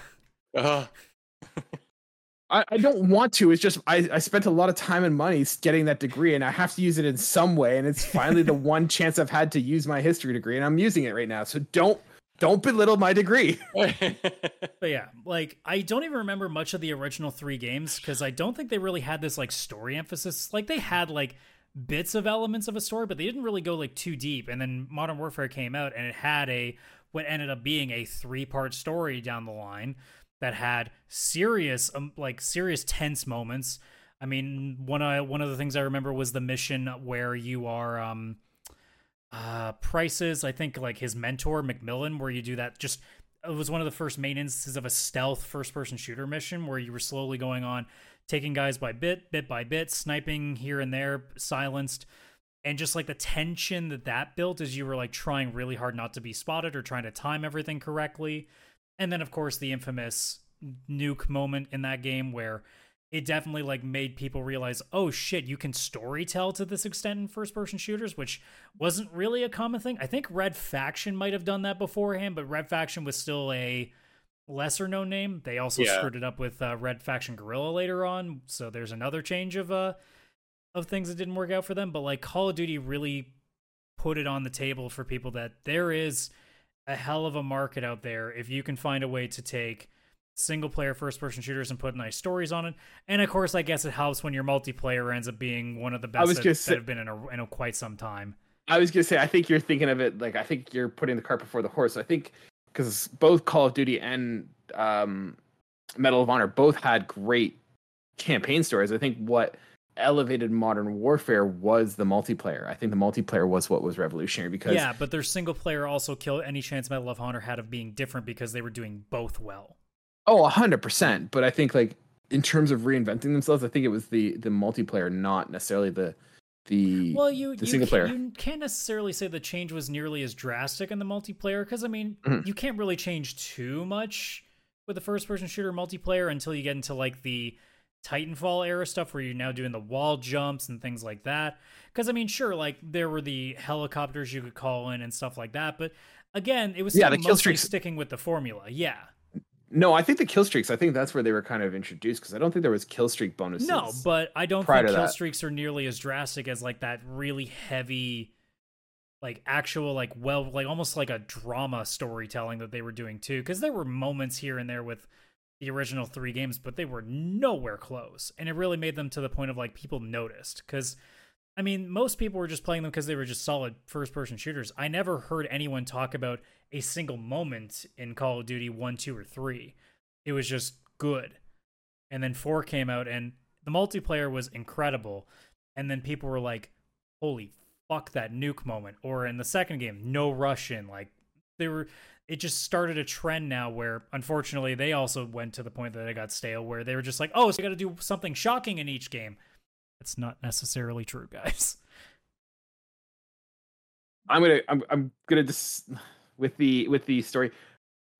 Uh, I, I don't want to. It's just I, I spent a lot of time and money getting that degree, and I have to use it in some way. And it's finally the one chance I've had to use my history degree, and I'm using it right now. So don't don't belittle my degree. But yeah, like I don't even remember much of the original three games because I don't think they really had this like story emphasis. Like they had like bits of elements of a story, but they didn't really go like too deep. And then Modern Warfare came out and it had a what ended up being a three part story down the line that had serious um, like serious tense moments. I mean, one of one of the things I remember was the mission where you are um uh prices i think like his mentor MacMillan where you do that just it was one of the first main instances of a stealth first person shooter mission where you were slowly going on taking guys by bit bit by bit sniping here and there silenced and just like the tension that that built as you were like trying really hard not to be spotted or trying to time everything correctly. And then of course the infamous nuke moment in that game where it definitely like made people realize oh shit you can story tell to this extent in first person shooters which wasn't really a common thing i think red faction might have done that beforehand but red faction was still a lesser known name they also Yeah. screwed it up with uh, red faction Guerrilla later on so there's another change of uh of things that didn't work out for them but like call of duty really put it on the table for people that there is a hell of a market out there if you can find a way to take single player first person shooters and put nice stories on it. And of course, I guess it helps when your multiplayer ends up being one of the best that, gonna that have been in a, in a quite some time. I was gonna say I think you're thinking of it like I think you're putting the cart before the horse. I think because both Call of Duty and um, Medal of Honor both had great campaign stories. I think what elevated Modern Warfare was the multiplayer. I think the multiplayer was what was revolutionary because Yeah, but their single player also killed any chance Medal of Honor had of being different because they were doing both well. Oh, hundred percent. But I think like in terms of reinventing themselves, I think it was the the multiplayer, not necessarily the the Well, you the you, single player. you can't necessarily say the change was nearly as drastic in the multiplayer because I mean Mhm. you can't really change too much with the first person shooter multiplayer until you get into like the Titanfall era stuff where you're now doing the wall jumps and things like that. Because I mean, sure, like there were the helicopters you could call in and stuff like that, but again, it was Yeah, the kill sticking with the formula. Yeah. No, I think the kill streaks. I think that's where they were kind of introduced because I don't think there was kill streak bonuses. No, but I don't think kill that. streaks are nearly as drastic as like that really heavy, like actual like well like almost like a drama storytelling that they were doing too. Because there were moments here and there with the original three games, but they were nowhere close, and it really made them to the point of like people noticed. Because I mean, most people were just playing them because they were just solid first person shooters. I never heard anyone talk about a single moment in Call of Duty 1, 2, or 3. It was just good. And then 4 came out and the multiplayer was incredible. And then people were like, holy fuck that nuke moment. Or in the second game, no Russian. Like, they were. It just started a trend now where, unfortunately, they also went to the point that it got stale, where they were just like, "Oh, so you got to do something shocking in each game." That's not necessarily true, guys. I'm gonna I'm I'm gonna just with the with the story.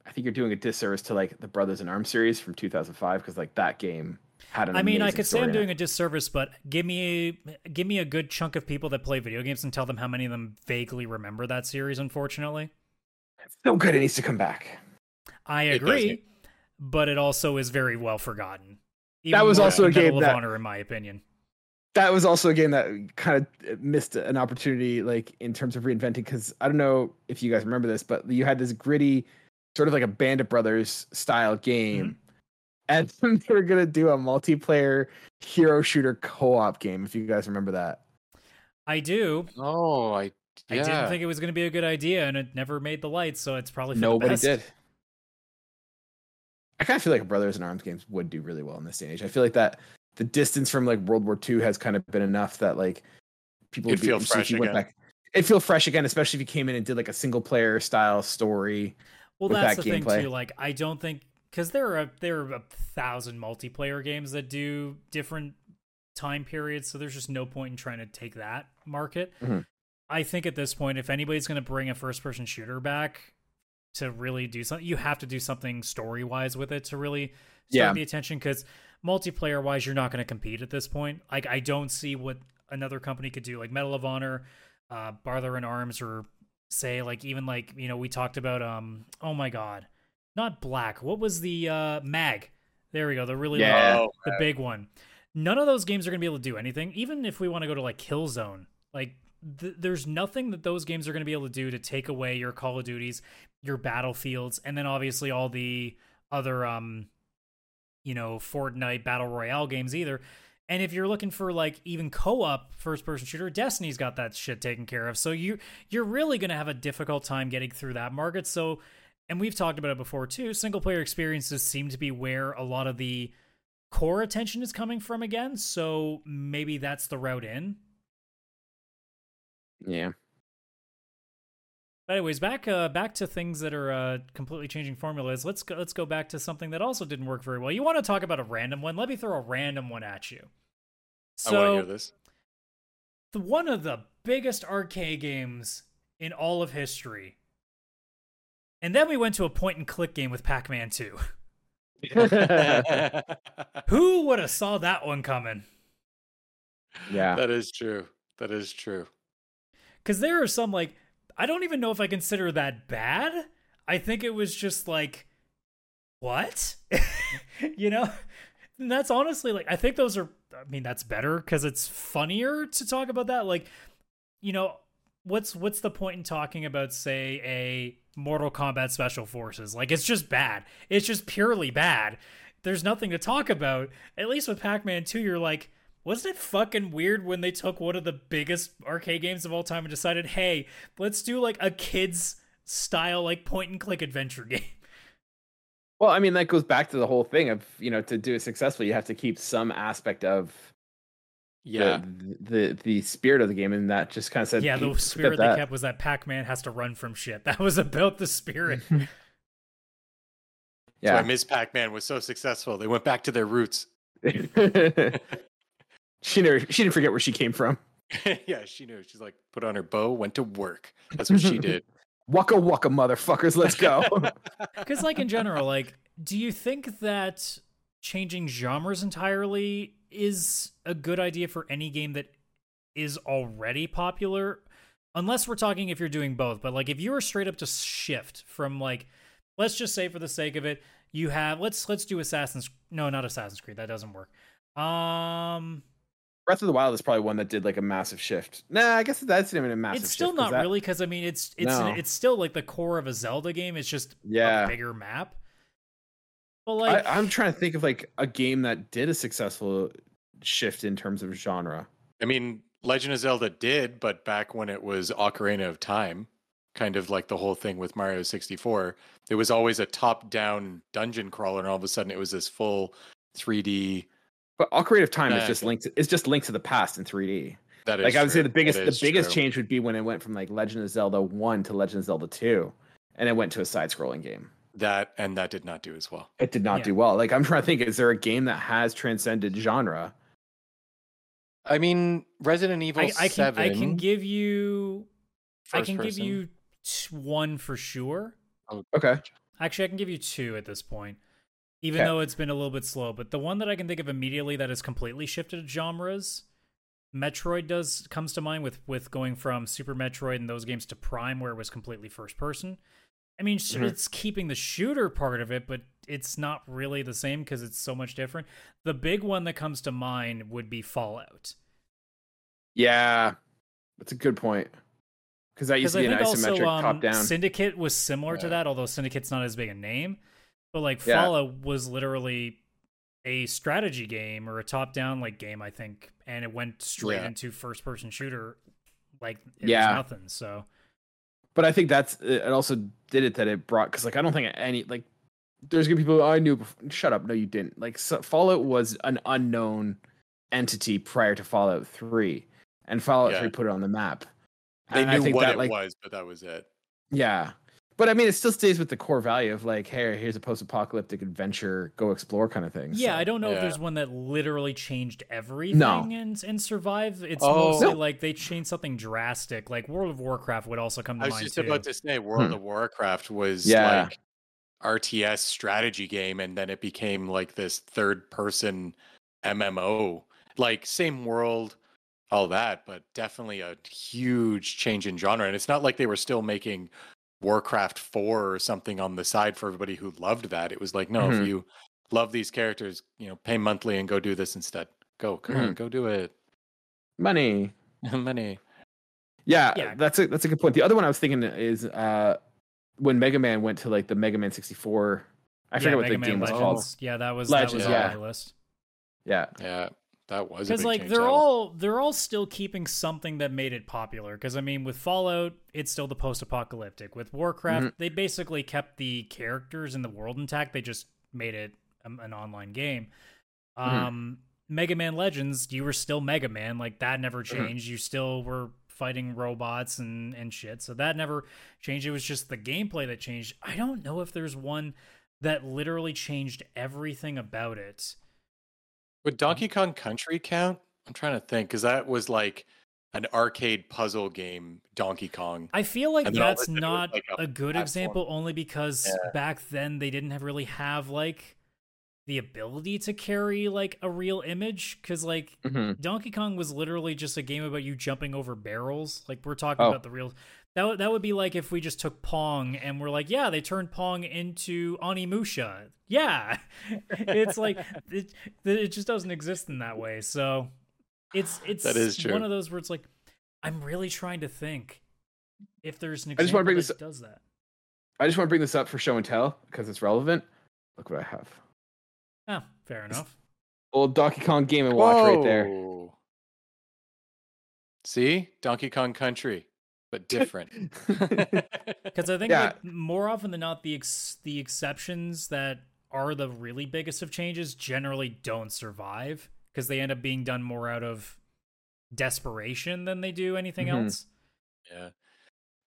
I think you're doing a disservice to like the Brothers in Arms series from 2005 because like that game had an. I mean, I could say I'm doing a disservice, but give me give me a good chunk of people that play video games and tell them how many of them vaguely remember that series. Unfortunately, It's so good. It needs to come back. I agree, doesn't. but it also is very well forgotten. That was also a game of that- Honor, in my opinion. That was also a game that kind of missed an opportunity, like in terms of reinventing. Because I don't know if you guys remember this, but you had this gritty, sort of like a Band of Brothers style game, mm-hmm. and then they were gonna do a multiplayer hero shooter co-op game. If you guys remember that. I do. Oh, I yeah. I didn't think it was going to be a good idea, and it never made the light, so it's probably for the Nobody best. did. I kind of feel like Brothers in Arms games would do really well in this day and age. I feel like that the distance from like World War II has kind of been enough that like people It'd be feel fresh again. back. It'd feel fresh again, especially if you came in and did like a single player style story. Well, that's that the thing too. Like, I don't think because there are there are a thousand multiplayer games that do different time periods, so there's just no point in trying to take that market. Mhm. I think at this point, if anybody's going to bring a first person shooter back to really do something, you have to do something story wise with it to really start Yeah. the attention. Because multiplayer wise, you're not going to compete at this point. Like, I don't see what another company could do, like Medal of Honor, uh, Brother in Arms, or say like even like you know we talked about um oh my god not black what was the uh mag There we go. The really Yeah. long- Oh, the big one. None of those games are going to be able to do anything. Even if we want to go to like Killzone, like th- there's nothing that those games are going to be able to do to take away your Call of Duties, your Battlefields, and then obviously all the other um, you know, Fortnite battle royale games either. And if you're looking for like even co-op first-person shooter, Destiny's got that shit taken care of. So you you're really going to have a difficult time getting through that market. So and we've talked about it before too, single player experiences seem to be where a lot of the core attention is coming from again. So maybe that's the route in. Yeah. But anyways, back uh, back to things that are uh, completely changing formulas. Let's go, let's go back to something that also didn't work very well. You want to talk about a random one? Let me throw a random one at you. I want to So hear this. the one of the biggest arcade games in all of history. And then we went to a point and click game with Pac-Man 2. Who would have saw that one coming? yeah. that is true. That is true. Cuz there are some like I don't even know if I consider that bad. I think it was just like what? you know? And that's honestly like I think those are I mean that's better cuz it's funnier to talk about that like you know what's what's the point in talking about say a Mortal Kombat Special Forces? Like it's just bad. It's just purely bad. There's nothing to talk about. At least with Pac-Man 2 you're like wasn't it fucking weird when they took one of the biggest arcade games of all time and decided, "Hey, let's do like a kids style like point and click adventure game." Well, I mean, that goes back to the whole thing of you know to do it successfully, you have to keep some aspect of Yeah. the, the the spirit of the game, and that just kind of said, yeah, the spirit skip they that." kept was that Pac-Man has to run from shit. That was about the spirit. So yeah, Ms. Pac-Man was so successful. They went back to their roots. She never she didn't forget where she came from. yeah, she knew. She's like, put on her bow, went to work. That's what she did. Waka waka, motherfuckers, let's go. Because, like in general, like, do you think that changing genres entirely is a good idea for any game that is already popular? Unless we're talking if you're doing both, but like if you were straight up to shift from like, let's just say for the sake of it, you have let's let's do Assassin's no not Assassin's Creed that doesn't work. Um, Breath of the Wild is probably one that did like a massive shift. Nah, I guess that's not even a massive. Shift. It's still shift, 'cause not that- really because I mean it's it's No. it's still like the core of a Zelda game. It's just Yeah. a bigger map. But like I, I'm trying to think of like a game that did a successful shift in terms of genre. I mean, Legend of Zelda did, but back when it was Ocarina of Time, kind of like the whole thing with Mario 64, there was always a top-down dungeon crawler, and all of a sudden it was this full 3D. But Ocarina of Time is just linked. To, it's just Link to the Past in 3D. That is Like I would say, the biggest the biggest true. change would be when it went from like Legend of Zelda One to Legend of Zelda Two, and it went to a side-scrolling game. That and that did not do as well. It did not Yeah. do well. Like I'm trying to think, is there a game that has transcended genre? I mean, Resident Evil I, I can 7. I can give you I first can give you one for sure. Oh, okay. Actually, I can give you two at this point, even Okay. though it's been a little bit slow. But the one that I can think of immediately that has completely shifted genres, Metroid does comes to mind with with going from Super Metroid and those games to Prime, where it was completely first person. I mean, sure, Mhm. it's keeping the shooter part of it, but it's not really the same because it's so much different. The big one that comes to mind would be Fallout. Yeah, that's a good point. Because that used to I be an think isometric also um, top down. Syndicate was similar to that, although Syndicate's not as big a name. But like Yeah. Fallout was literally a strategy game or a top down like game, I think, and it went straight Yeah. into first person shooter like it Yeah. was nothing. So But I think that's uh, it also did it that it brought because like I don't think any like there's gonna be people oh, I knew. Before, shut up, no, you didn't. Like so, Fallout was an unknown entity prior to Fallout Three, and Fallout Yeah. Three put it on the map. They And I knew think what that, it like, was, but that was it. Yeah. But I mean, it still stays with the core value of like, hey, here's a post-apocalyptic adventure, go explore kind of thing. yeah, so. I don't know if there's one that literally changed everything and and survive. It's Oh. mostly No. like they changed something drastic. Like World of Warcraft would also come to mind. I was mind just too. about to say World Hmm. of Warcraft was Yeah. like RTS strategy game and then it became like this third person MMO. Like same world, all that, but definitely a huge change in genre. And it's not like they were still making Warcraft 4 or something on the side for everybody who loved that. It was like, no, Mhm. if you love these characters. You know, pay monthly and go do this instead. Go, come on, Mhm. go do it. Money. Money. Yeah, Yeah. that's a that's a good point. The other one I was thinking is uh when Mega Man went to like the Mega Man 64. I forget yeah, what Mega the Man game was called. Yeah, that was Legends, that was on yeah. my list. Yeah. Yeah, that was because like they're all they're all still keeping something that made it popular. Because i mean with fallout it's still the post-apocalyptic. With warcraft Mm-hmm. they basically kept the characters and the world intact. They just made it um, an online game. Mm-hmm. um mega man legends you were still mega man. Like that never Mm-hmm. changed. You still were fighting robots and and shit. So that never changed. It was just the gameplay that changed. I don't know if there's one that literally changed everything about it Would Donkey Kong Country count? I'm trying to think because that was like an arcade puzzle game, Donkey Kong. I feel like And then all of a that's sudden it was not like a a, good platform. example only because Yeah. back then they didn't have really have like the ability to carry like a real image because like hmm Donkey Kong was literally just a game about you jumping over barrels. Like we're talking Oh. about the real. That would that would be like if we just took Pong and we're like, yeah, they turned Pong into Onimusha. Yeah, it's like it, it just doesn't exist in that way. So it's it's That is true. one of those where it's like I'm really trying to think if there's an I just wanna bring that this- does that. I just want to bring this up for show and tell because it's relevant. Look what I have. Oh, fair enough. Old Donkey Kong Game and Watch right there. See, Donkey Kong Country, but different. Because I think Yeah. like, more often than not, the ex- the exceptions that are the really biggest of changes generally don't survive because they end up being done more out of desperation than they do anything Mhm. else. Yeah.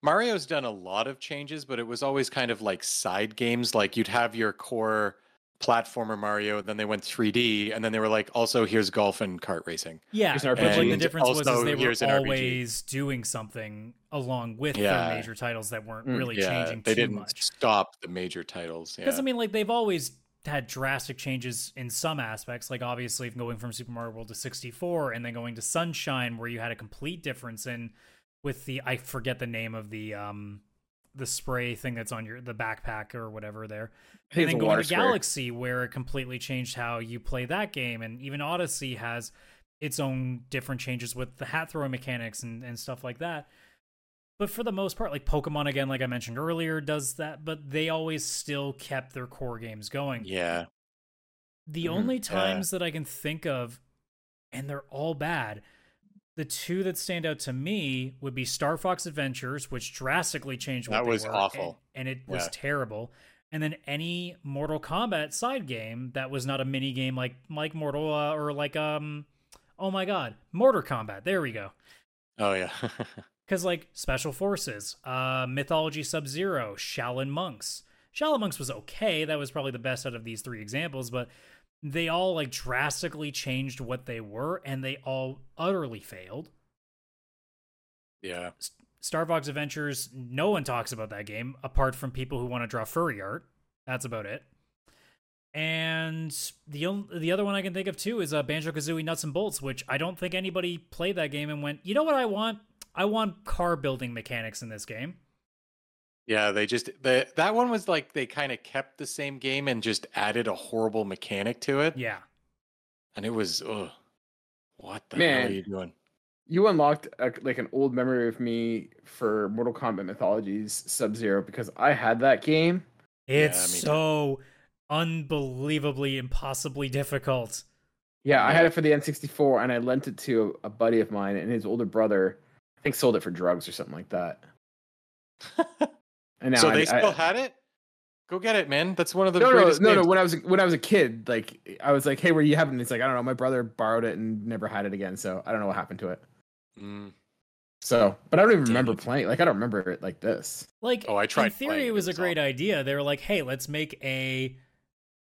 Mario's done a lot of changes, but it was always kind of like side games. Like you'd have your core platformer Mario, then they went 3D, and then they were like, also here's golf and kart racing. Yeah, Here's an but like the RPG. difference was they were here's RPG. always doing something along with Yeah. their major titles that weren't Mm, really yeah, changing they too didn't much. stop the major titles. Yeah. Because I mean, like they've always had drastic changes in some aspects. Like obviously going from Super Mario World to 64, and then going to Sunshine, where you had a complete difference in with the I forget the name of the um the spray thing that's on your the backpack or whatever there. And then going to spray. Galaxy, where it completely changed how you play that game, and even Odyssey has its own different changes with the hat throwing mechanics and, and stuff like that. But for the most part, like Pokemon again, like I mentioned earlier, does that, but they always still kept their core games going. yeah. The Mhm. only Yeah. times that I can think of, and they're all bad, the two that stand out to me would be Star Fox Adventures, which drastically changed what That was were, awful. and, and it was terrible. And then any Mortal Kombat side game that was not a mini game like like Mortal uh, or like um oh my god Mortar Kombat. There we go. Oh yeah. Because like Special Forces, uh, Mythology Sub Zero, Shaolin Monks. Shaolin Monks was okay. That was probably the best out of these three examples, but they all like drastically changed what they were, and they all utterly failed. yeah. Star Fox Adventures, no one talks about that game apart from people who want to draw furry art. That's about it. And the on- the other one I can think of too is uh, Banjo Kazooie Nuts and Bolts, which I don't think anybody played that game and went, you know what I want? I want car building mechanics in this game. Yeah, they just the that one was like they kind of kept the same game and just added a horrible mechanic to it. Yeah. And it was ugh. What the hell are you doing? You unlocked a, like an old memory of me for Mortal Kombat Mythologies Sub Zero because I had that game. It's me too. so unbelievably impossibly difficult. Yeah, I had it for the N64 and I lent it to a buddy of mine and his older brother, I think, sold it for drugs or something like that. And now so I- they I- still had it? Go get it, man. That's one of the no, no, greatest no, no. games. When I was when I was a kid, like I was like, "Hey, where you have it?" And he's like, "I don't know. My brother borrowed it and never had it again, so I don't know what happened to it." Mm. So, but I don't even Dang remember playing. Like I don't remember it like this. Like Oh, I tried in theory it it, was a great awful. idea. They were like, "Hey, let's make a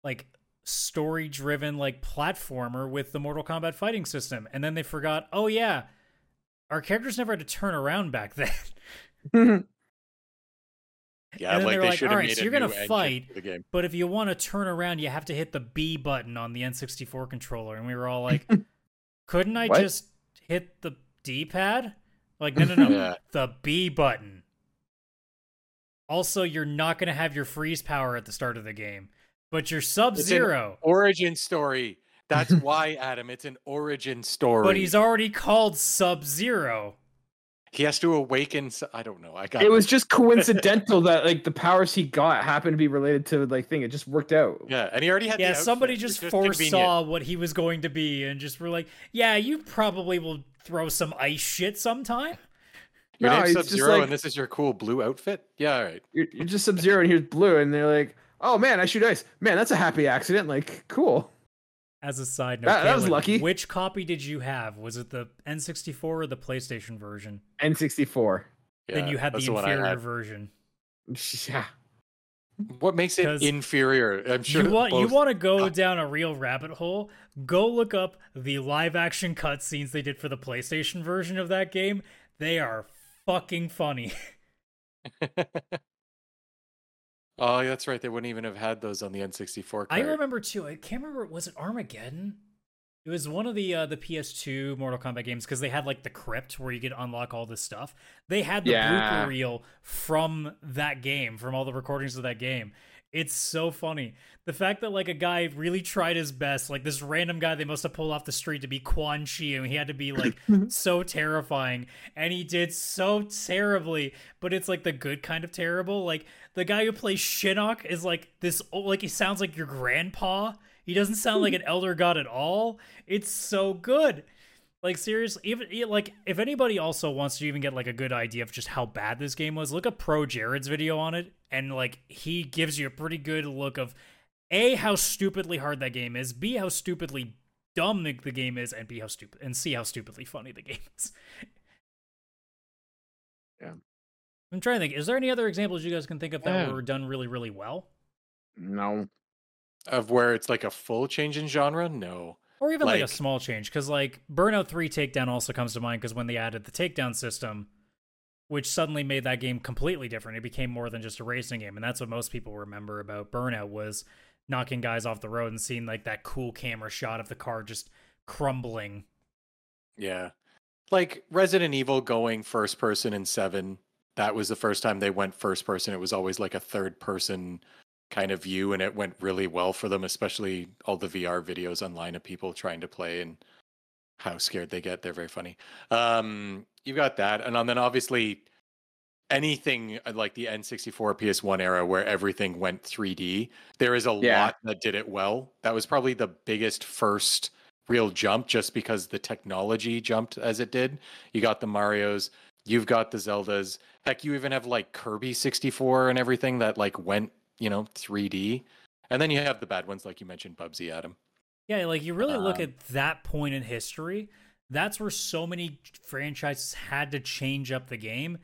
like story-driven like platformer with the Mortal Kombat fighting system." And then they forgot, "Oh yeah, our characters never had to turn around back then." Yeah, And then like they were they like, should have "Alright, made so a you're gonna engine fight, for the game. but if you want to turn around, you have to hit the B button on the N64 controller." And we were all like, "Couldn't I What? just hit the D-pad?" Like, no, no, no. Yeah. the B button. Also, you're not going to have your freeze power at the start of the game. But you're Sub Zero. Origin story. That's why, Adam. It's an origin story. But he's already called Sub Zero. He has to awaken. So- I don't know. I got It was just coincidental that like the powers he got happened to be related to like thing. It just worked out. yeah, and he already had. Yeah, outfit. somebody It's just, convenient. foresaw what he was going to be and just were like, yeah, you probably will throw some ice shit sometime. Your No, name's Sub just Zero, like- and this is your cool blue outfit. Yeah, all right. You're, you're just Sub Zero and here's blue, and they're like, "Oh man, I shoot ice. Man, that's a happy accident. Like, cool." As a side note, That- that was lucky. Which copy did you have? Was it the N64 or the PlayStation version? N64. then Yeah, you had the that's one inferior had. version. Yeah. What makes it inferior? I'm sure you want you want to go down a real rabbit hole? Go look up the live action cutscenes they did for the PlayStation version of that game. They are fucking funny. oh, that's right. They wouldn't even have had those on the N64. I remember too. I can't remember. Was it Armageddon? It was one of the uh, the PS2 Mortal Kombat games because they had like the crypt where you could unlock all this stuff. They had the Yeah. blooper reel from that game, from all the recordings of that game. It's so funny. The fact that like a guy really tried his best, like this random guy they must have pulled off the street to be Quan Chi, and he had to be like mm-hmm. so terrifying, and he did so terribly. But it's like the good kind of terrible. Like the guy who plays Shinnok is like this, like he sounds like your grandpa. He doesn't sound like hmm. an elder god at all. It's so good. Like seriously, even like if anybody also wants to even get like a good idea of just how bad this game was, look at ProJared's video on it, and like he gives you a pretty good look of a how stupidly hard that game is, b how stupidly dumb the, the game is, and b how stupid and c how stupidly funny the game is. Yeah. I'm trying to think. Is there any other examples you guys can think of that Yeah. were done really, really well, No. of where it's like a full change in genre. No. Or even like, a small change? Because like Burnout Three Takedown also comes to mind because when they added the takedown system, which suddenly made that game completely different. It became more than just a racing game, and that's what most people remember about Burnout was knocking guys off the road and seeing like that cool camera shot of the car just crumbling. Yeah. Like Resident Evil going first person in seven. That was the first time they went first person. It was always like a third person kind of view, and it went really well for them, especially all the VR videos online of people trying to play and how scared they get. They're very funny. Um, you got that. And then obviously anything uh, like the N64 PS1 era where everything went 3D, there is a Yeah. lot that did it well. That was probably the biggest first real jump just because the technology jumped as it did. You got the Marios, you've got the Zeldas. Heck, you even have like Kirby 64 and everything that like went, you know, 3D. And then you have the bad ones like you mentioned Bubsy Adam. Yeah, like you really look Um, at that point in history. That's where so many franchises had to change up the game,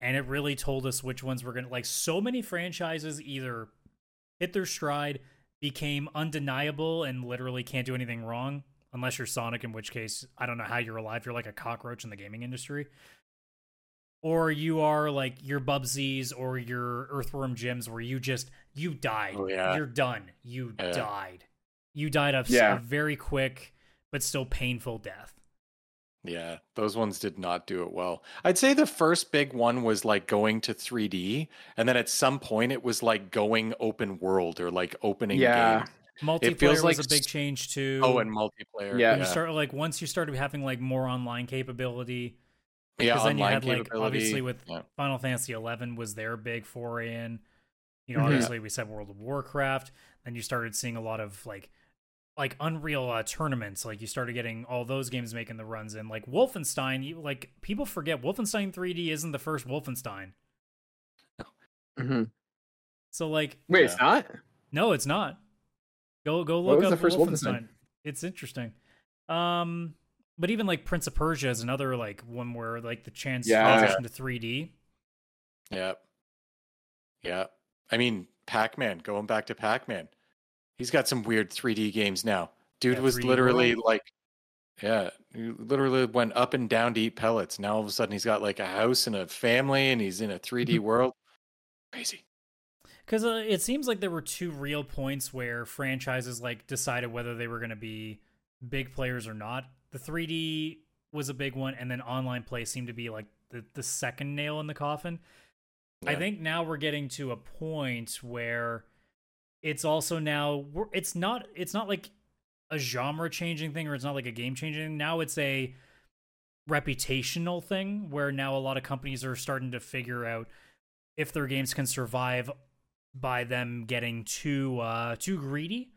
and it really told us which ones were gonna like. So many franchises either hit their stride, became undeniable, and literally can't do anything wrong unless you're Sonic, in which case I don't know how you're alive. You're like a cockroach in the gaming industry. Or you are like your Bubsies or your Earthworm Jims, where you just you died. Oh, yeah. You're done. You Yeah. died. You died of Yeah. a very quick but still painful death. Yeah, those ones did not do it well. I'd say the first big one was like going to 3D, and then at some point it was like going open world or like opening Yeah. games. Multiplayer feels like was a big change too. Oh, and multiplayer. Yeah. When you start like once you started having like more online capability, yeah, because then you had like obviously with yeah. Final Fantasy eleven was their big foray in. You know, Mhm. obviously we said World of Warcraft. Then you started seeing a lot of like like Unreal uh, tournaments. Like you started getting all those games making the runs in. Like Wolfenstein, you like people forget Wolfenstein 3D isn't the first Wolfenstein. hmm So like Wait, Yeah. it's not. No, it's not. Go go What look was up the first Wolfenstein. Wolfenstein? It's interesting. Um, but even like Prince of Persia is another like one where like the chance Yeah. transition to 3D. Yeah. Yeah. I mean, Pac Man, going back to Pac Man. He's got some weird 3D games now. Dude Yeah, was literally World. like, yeah, he literally went up and down to eat pellets. Now all of a sudden he's got like a house and a family and he's in a 3D world. Crazy. Because uh, it seems like there were two real points where franchises like decided whether they were going to be big players or not. The 3D was a big one, and then online play seemed to be like the, the second nail in the coffin. I think now we're getting to a point where it's also now it's not it's not like a genre changing thing or it's not like a game changing thing. Now it's a reputational thing where now a lot of companies are starting to figure out if their games can survive by them getting too uh too greedy.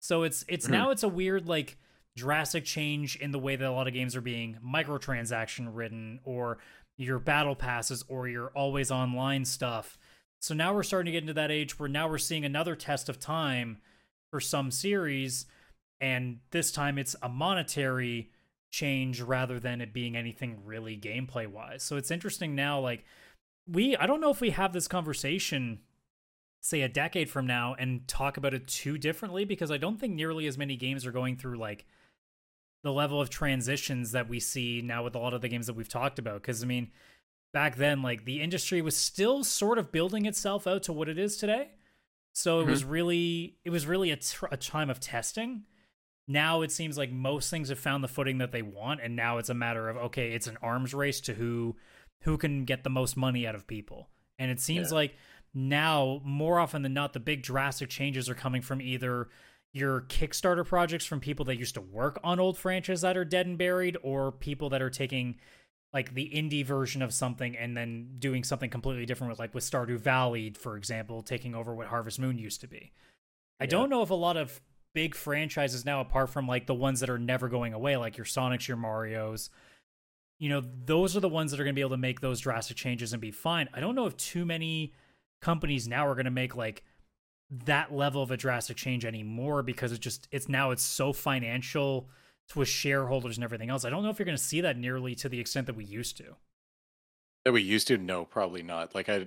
So it's it's Mhm. now it's a weird like drastic change in the way that a lot of games are being microtransaction written or your battle passes or your always online stuff. So now we're starting to get into that age where now we're seeing another test of time for some series and this time it's a monetary change rather than it being anything really gameplay wise. So it's interesting now like we I don't know if we have this conversation say a decade from now and talk about it too differently because I don't think nearly as many games are going through like the level of transitions that we see now with a lot of the games that we've talked about because I mean back then like the industry was still sort of building itself out to what it is today. So it Mhm. was really it was really a, tr- a time of testing. Now it seems like most things have found the footing that they want and now it's a matter of okay, it's an arms race to who who can get the most money out of people. And it seems Yeah. like now more often than not the big drastic changes are coming from either your Kickstarter projects from people that used to work on old franchises that are dead and buried or people that are taking like the indie version of something and then doing something completely different with like with Stardew Valley for example taking over what Harvest Moon used to be. I don't know if a lot of big franchises now apart from like the ones that are never going away like your Sonics, your Marios, you know, those are the ones that are going to be able to make those drastic changes and be fine. I don't know if too many companies now are going to make like that level of a drastic change anymore because it just it's now it's so financial to shareholders and everything else. I don't know if you're going to see that nearly to the extent that we used to. that we used to no probably not like i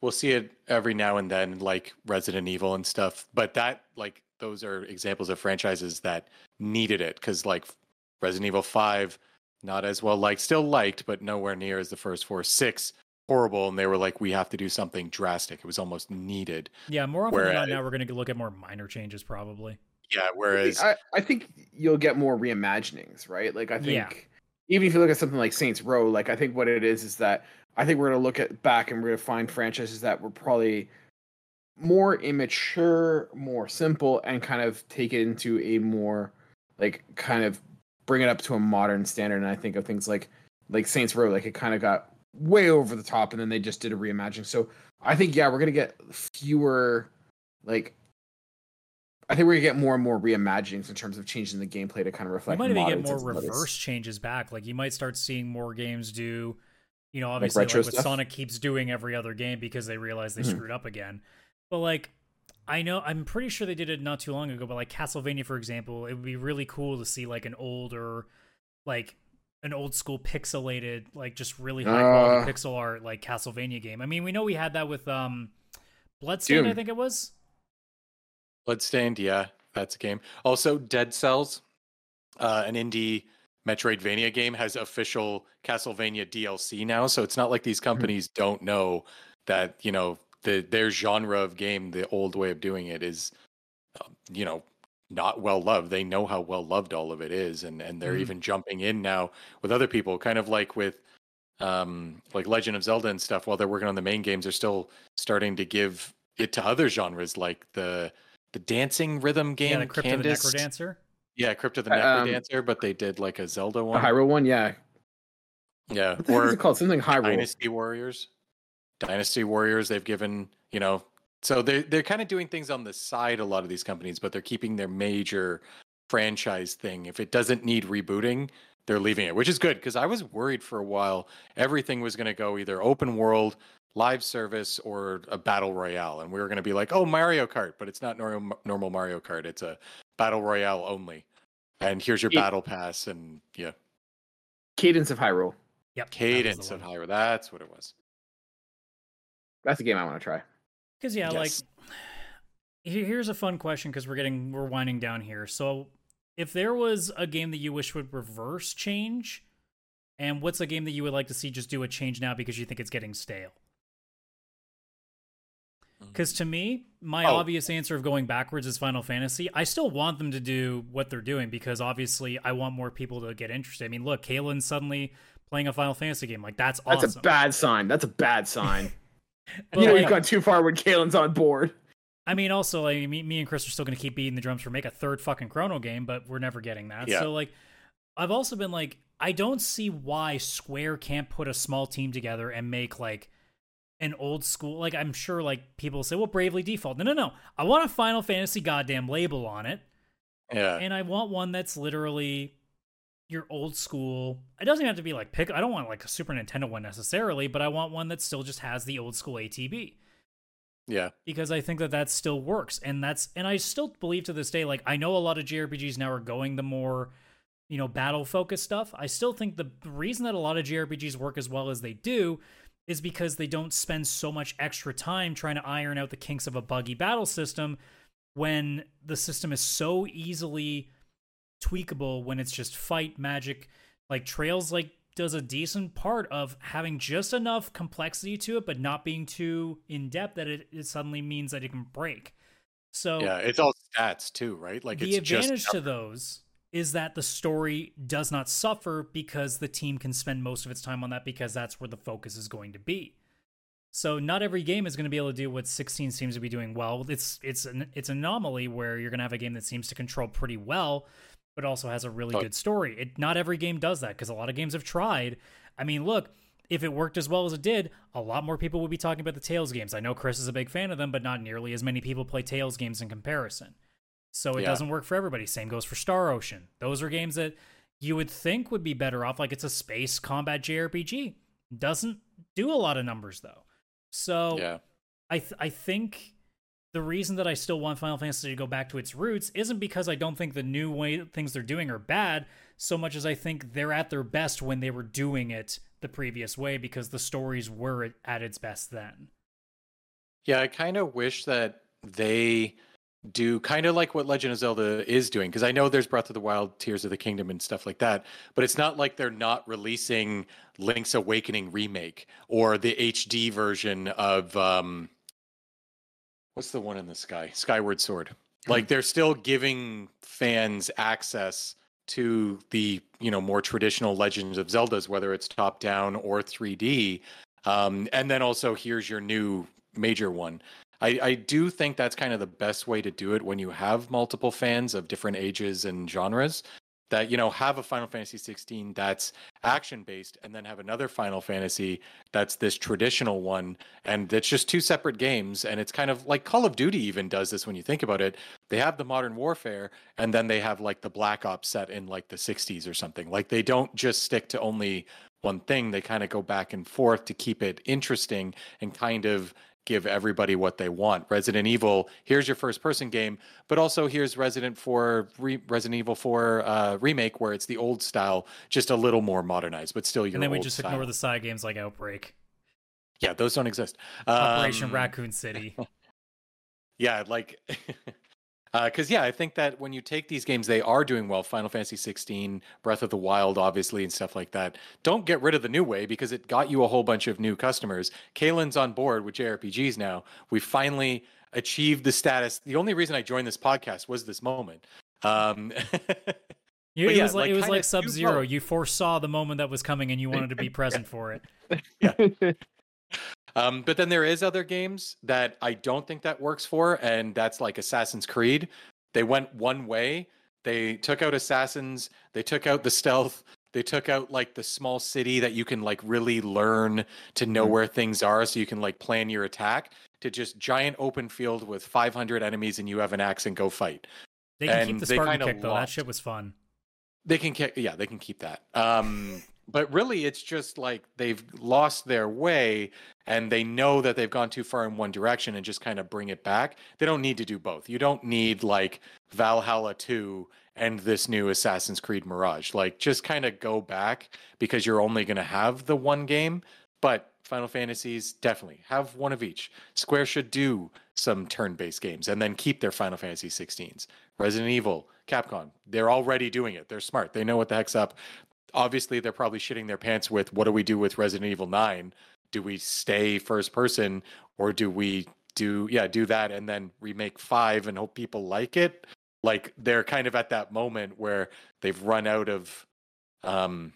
we'll see it every now and then like resident evil and stuff but that like those are examples of franchises that needed it because like resident evil 5 not as well liked still liked but nowhere near as the first four six horrible and they were like we have to do something drastic it was almost needed Yeah, more often than not now we're going to look at more minor changes probably. yeah whereas I, I think you'll get more reimaginings, right? Like I think Yeah. even if you look at something like Saints Row, like I think what it is is that I think we're gonna look at back and we're gonna find franchises that were probably more immature, more simple, and kind of take it into a more like kind of bring it up to a modern standard. And I think of things like like Saints Row, like it kind of got way over the top, and then they just did a reimagining. So I think yeah, we're gonna get fewer like I think we're gonna get more and more reimaginings in terms of changing the gameplay to kind of reflect. You might even get more reverse changes back. Like you might start seeing more games do, you know, obviously like, retro what? Sonic keeps doing every other game because they realize they Mhm. screwed up again. But like I know I'm pretty sure they did it not too long ago, but like Castlevania for example, it would be really cool to see like an older like an old school pixelated, like just really high quality Uh. pixel art like Castlevania game. I mean, we know we had that with um Bloodstained, I think it was. Bloodstained, yeah, that's a game. Also, Dead Cells, uh, an indie Metroidvania game, has official Castlevania DLC now. So it's not like these companies don't know that you know the their genre of game, the old way of doing it, is um, you know not well loved. They know how well loved all of it is, and and they're Mhm. even jumping in now with other people, kind of like with um like Legend of Zelda and stuff. While they're working on the main games, they're still starting to give it to other genres like the the dancing rhythm game yeah, the Crypt of the Candace. Necrodancer. Yeah, Crypt of the Uh, um, Necrodancer, but they did like a Zelda The one. Hyrule one, yeah. yeah, What the heck is or it called? Something Hyrule. Dynasty Warriors. Dynasty Warriors, they've given, you know, so they they're kind of doing things on the side a lot of these companies, but they're keeping their major franchise thing. If it doesn't need rebooting, they're leaving it, which is good because I was worried for a while everything was going to go either open world, live service or a battle royale and we were going to be like, "Oh, Mario Kart," but it's not normal normal Mario Kart. It's a battle royale only. And here's your It- battle pass and yeah, Cadence of Hyrule. Yep. that was the cadence of one. Hyrule. That's what it was. That's a game I want to try. Because yeah, like Yes. here- here's a fun question because we're getting we're winding down here. So if there was a game that you wish would reverse change, and what's a game that you would like to see just do a change now because you think it's getting stale? Mm. Because to me, my Oh. obvious answer of going backwards is Final Fantasy. I still want them to do what they're doing because obviously I want more people to get interested. I mean, look, Kaylan's suddenly playing a Final Fantasy game. Like that's awesome. That's a bad sign. That's a bad sign. But, you know, like- you've gone too far when Kaylan's on board. I mean, also, like me, me and Chris are still going to keep beating the drums for make a third fucking Chrono game, but we're never getting that. Yeah. So, like, I've also been like, I don't see why Square can't put a small team together and make like an old school. Like, I'm sure like people say, well, Bravely Default. No, no, no. I want a Final Fantasy goddamn label on it, Yeah. and I want one that's literally your old school. It doesn't have to be like pick. I don't want like a Super Nintendo one necessarily, but I want one that still just has the old school ATB Yeah. because I think that that still works, and that's and I still believe to this day. Like I know a lot of JRPGs now are going the more, you know, battle focused stuff. I still think the reason that a lot of JRPGs work as well as they do is because they don't spend so much extra time trying to iron out the kinks of a buggy battle system when the system is so easily tweakable when it's just fight magic like trails like does a decent part of having just enough complexity to it but not being too in depth that it, it suddenly means that it can break so Yeah. It's all stats too, right? Like the it's just advantage to those is that the story does not suffer because the team can spend most of its time on that because that's where the focus is going to be. So not every game is going to be able to do what 16 seems to be doing well. It's it's an it's an anomaly where you're going to have a game that seems to control pretty well but also has a really Oh. good story. It not every game does that because a lot of games have tried. I mean, look, if it worked as well as it did, a lot more people would be talking about the Tales games. I know Chris is a big fan of them, but not nearly as many people play Tales games in comparison. So it Yeah. doesn't work for everybody. Same goes for Star Ocean. Those are games that you would think would be better off. Like it's a space combat JRPG. Doesn't do a lot of numbers though. So Yeah. I th- I think the reason that I still want Final Fantasy to go back to its roots isn't because I don't think the new way things they're doing are bad, so much as I think they're at their best when they were doing it the previous way because the stories were at- its best then. Yeah, I kind of wish that they do kind of like what Legend of Zelda is doing because I know there's Breath of the Wild, Tears of the Kingdom, and stuff like that, but it's not like they're not releasing Link's Awakening remake or the HD version of um, what's the one in the sky? Skyward Sword. Like they're still giving fans access to the you know more traditional Legends of Zeldas, whether it's top down or 3D. Um, and then also here's your new major one. I, I do think that's kind of the best way to do it when you have multiple fans of different ages and genres. That you know have a Final Fantasy 16 that's action based, and then have another Final Fantasy that's this traditional one, and it's just two separate games. And it's kind of like Call of Duty even does this when you think about it. They have the Modern Warfare, and then they have like the Black Ops set in like the 60s or something. Like they don't just stick to only one thing. They kind of go back and forth to keep it interesting and kind of give everybody what they want. Resident Evil, here's your first person game, but also here's Resident for Re- Resident Evil 4 uh, remake where it's the old style, just a little more modernized, but still your and then we just style. ignore the side games like Outbreak, Yeah, those don't exist. Operation Um, Raccoon City. Yeah, like because yeah, I think that when you take these games, they are doing well. Final Fantasy 16, Breath of the Wild, obviously, and stuff like that. Don't get rid of the new way because it got you a whole bunch of new customers. Kaylan's on board with JRPGs now. We finally achieved the status. The only reason I joined this podcast was this moment. Um, You, But it yeah, was like, like, it was like Sub Zero. You foresaw the moment that was coming and you wanted to be present for it. Um, but then there is other games that I don't think that works for, and that's like Assassin's Creed. They went one way. They took out assassins. They took out the stealth. They took out like the small city that you can like really learn to know Mhm. where things are, so you can like plan your attack. To just giant open field with 500 enemies, and you have an axe and go fight. They can keep the Spartan kick though. That shit was fun. They can kick, yeah, they can keep that. Um, but really, it's just like they've lost their way, and they know that they've gone too far in one direction, and just kind of bring it back. They don't need to do both. You don't need like Valhalla two and this new Assassin's Creed Mirage. Like, just kind of go back because you're only going to have the one game. But Final Fantasies definitely have one of each. Square should do some turn-based games and then keep their Final Fantasy 16s. Resident Evil, Capcom, they're already doing it. They're smart. They know what the heck's up. Obviously, they're probably shitting their pants with what do we do with Resident Evil 9? Do we stay first person or do we do yeah, do that and then remake 5 and hope people like it? Like they're kind of at that moment where they've run out of um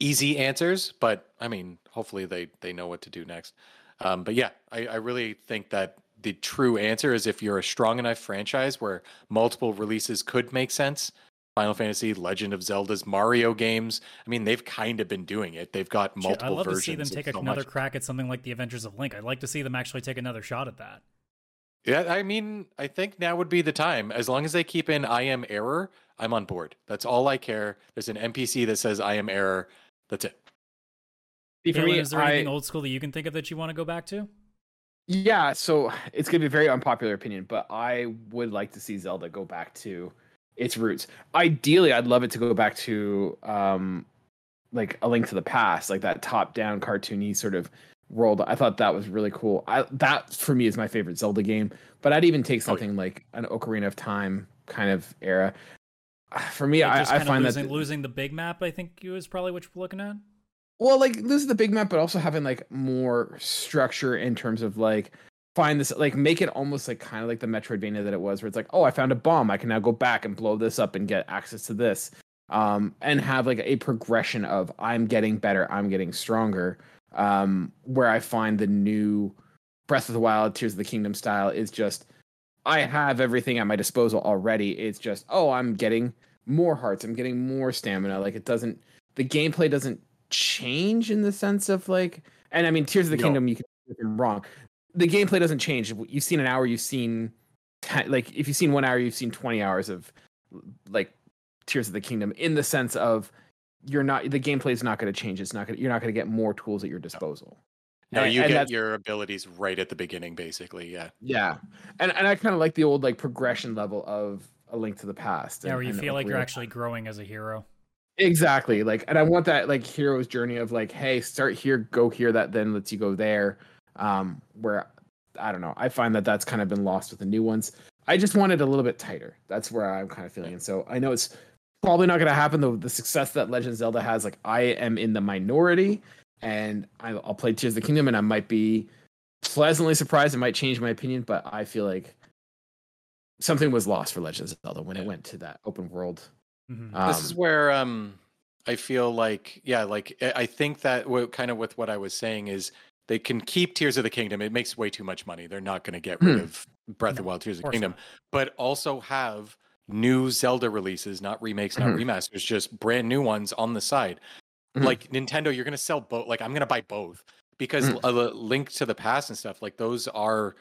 easy answers, but I mean, hopefully they they know what to do next. Um, but yeah, I, I really think that the true answer is if you're a strong enough franchise where multiple releases could make sense. Final Fantasy, Legend of Zelda's, Mario games. I mean, they've kind of been doing it. They've got Shit, multiple I'd love to see them take so another much. crack at something like the Adventures of Link. I'd like to see them actually take another shot at that. Yeah, I mean, I think now would be the time. As long as they keep in I am error, I'm on board. That's all I care. There's an NPC that says I am error. That's it. For Kaylan, me, is there I, anything old school that you can think of that you want to go back to? Yeah, so it's gonna be a very unpopular opinion, but I would like to see Zelda go back to its roots. Ideally, I'd love it to go back to um like a link to the past, like that top-down cartoony sort of world. I thought that was really cool. I that for me is my favorite Zelda game, but I'd even take Oh, yeah. something like an Ocarina of Time kind of era. For me, Like, I, just I kinda find losing, that losing the big map. I think is probably what you're looking at. well like losing the big map but also having like more structure in terms of like find this like make it almost like kind of like the metroidvania that it was where it's like oh i found a bomb. I can now go back and blow this up and get access to this. Um and have like a progression of i'm getting better. I'm getting stronger. Um where i find the new breath of the wild tears of the kingdom style is just i have everything at my disposal already. It's just oh i'm getting more hearts. I'm getting more stamina. Like it doesn't the gameplay doesn't change in the sense of like and i mean tears of the No. kingdom you can wrong the gameplay doesn't change you've seen an hour you've seen 10, like if you've seen one hour you've seen 20 hours of like tears of the kingdom in the sense of you're not the gameplay is not going to change it's not going to you're not going to get more tools at your disposal No, And- you and get your abilities right at the beginning, basically. Yeah. yeah and and i kind of like the old like progression level of a link to the past Yeah, and- where you feel like you're Ocarina actually growing as a hero. Exactly. Like, and I want that like hero's journey of like, hey, start here, go here. That then lets you go there. Um, where I don't know. I find that that's kind of been lost with the new ones. I just want it a little bit tighter. That's where I'm kind of feeling. And so I know it's probably not going to happen. The the success that Legend of Zelda has, like, I am in the minority, and I, I'll play Tears of the Kingdom, and I might be pleasantly surprised. It might change my opinion, but I feel like something was lost for Legend of Zelda when it went to that open world. Mhm. this is Um, where um I feel like yeah, like I I think that what kind of with what I was saying is they can keep Tears of the Kingdom. It makes way too much money. They're not going to get rid Hmm. of Breath of the Wild Tears of the Kingdom, but also have new Zelda releases, not remakes, not Mhm. remasters, just brand new ones on the side. Mhm. Like Nintendo, you're going to sell both. Like I'm going to buy both because a Link to the Past and stuff like those are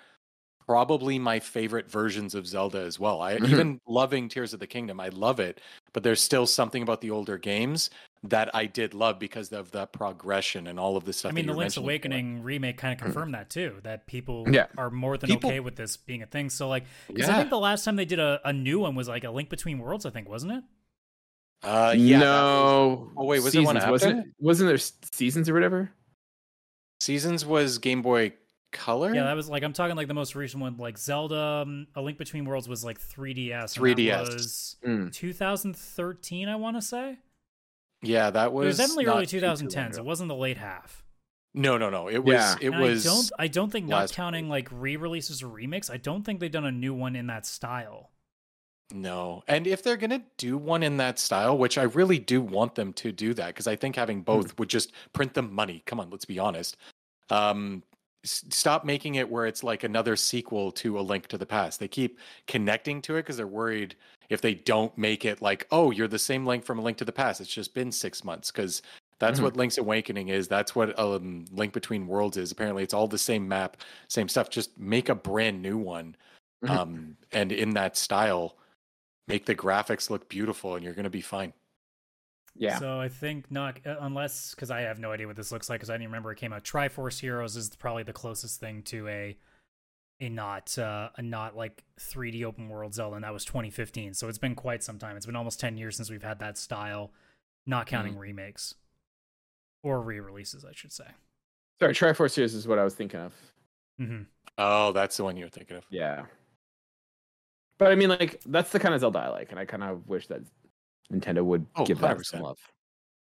probably my favorite versions of Zelda as well. I Mhm. even loving Tears of the Kingdom, I love it, but there's still something about the older games that I did love because of the progression and all of the stuff. I mean, the you were Link's mentioning before. Awakening remake kind of confirmed that too. That people Yeah. are more than People- okay with this being a thing. So like, 'cause I Yeah. think the last time they did a, a new one was like a Link Between Worlds. I think wasn't it? Uh, yeah. that was- no. Oh, wait, was there one Seasons, wasn't? Wasn't there seasons or whatever? Seasons was Game Boy Color. Yeah, that was like I'm talking like the most recent one. Like Zelda, um, A Link Between Worlds was like 3DS. 3DS. was Mm. 2013, I want to say. yeah, that It was, was definitely early too- too long 2010s. ago. It wasn't the late half. No, no, no. It was. Yeah. It And was. I don't. I don't think not counting like re-releases or remakes. I don't think they've done a new one in that style. No. And if they're to do one in that style, which I really do want them to do that because I think having both would just print them money. Come on, let's be honest. Um stop making it where it's like another sequel to A Link to the Past. They keep connecting to it because they're worried if they don't make it like, "Oh, you're the same Link from A Link to the Past. It's just been 6 months." Cuz that's Mhm. what Link's Awakening is. That's what um, Link Between Worlds is. Apparently, it's all the same map, same stuff. Just make a brand new one, Mhm. um, and in that style, make the graphics look beautiful, and you're gonna be fine. Yeah. So I think not uh, unless because I have no idea what this looks like because I didn't remember it came out. Triforce Heroes is probably the closest thing to a a not uh, a not like 3D open world Zelda, and that was 2015. So it's been quite some time. It's been almost 10 years since we've had that style, not counting remakes or re-releases, I should say. Sorry, Triforce Series is what I was thinking of. hmm Oh, that's the one you're thinking of. Yeah. But I mean, like, that's the kind of Zelda I like, and I kind of wish that Nintendo would Oh, give that 100%. some love.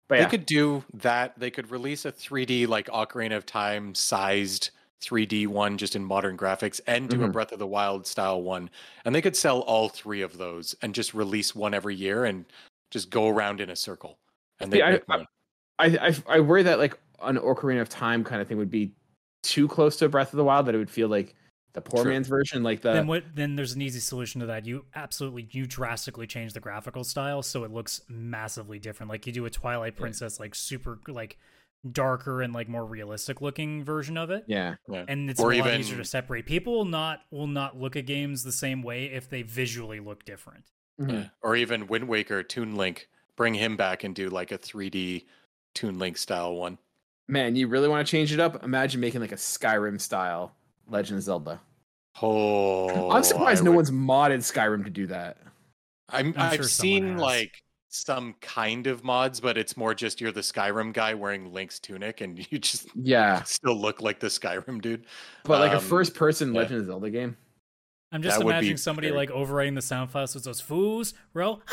But They yeah, could do that. They could release a 3D like Ocarina of Time sized 3D one just in modern graphics and do a Mhm. Breath of the Wild style one. And they could sell all three of those and just release one every year and just go around in a circle. And they See, I-. I, I I worry that like an Ocarina of Time kind of thing would be too close to Breath of the Wild that it would feel like the poor True. man's version, like the then what then there's an easy solution to that you absolutely you drastically change the graphical style so it looks massively different like you do a twilight princess like super like darker and like more realistic looking version of it yeah. Yeah. and it's Or a lot even- easier to separate people will not will not look at games the same way if they visually look different Mhm. Yeah. Or even Wind Waker, Toon Link, bring him back and do like a 3D Toon Link style one. Man, you really want to change it up? Imagine making like a Skyrim style Legend of Zelda. Oh, I'm surprised I no would- one's modded Skyrim to do that. I'm, I'm I've sure seen has. like some kind of mods, but it's more just you're the Skyrim guy wearing Link's tunic, and you just Yeah, still look like the Skyrim dude. but like a Um, first person yeah. Legend of Zelda game. i'm just That imagining somebody very- like overwriting the sound files with those fools bro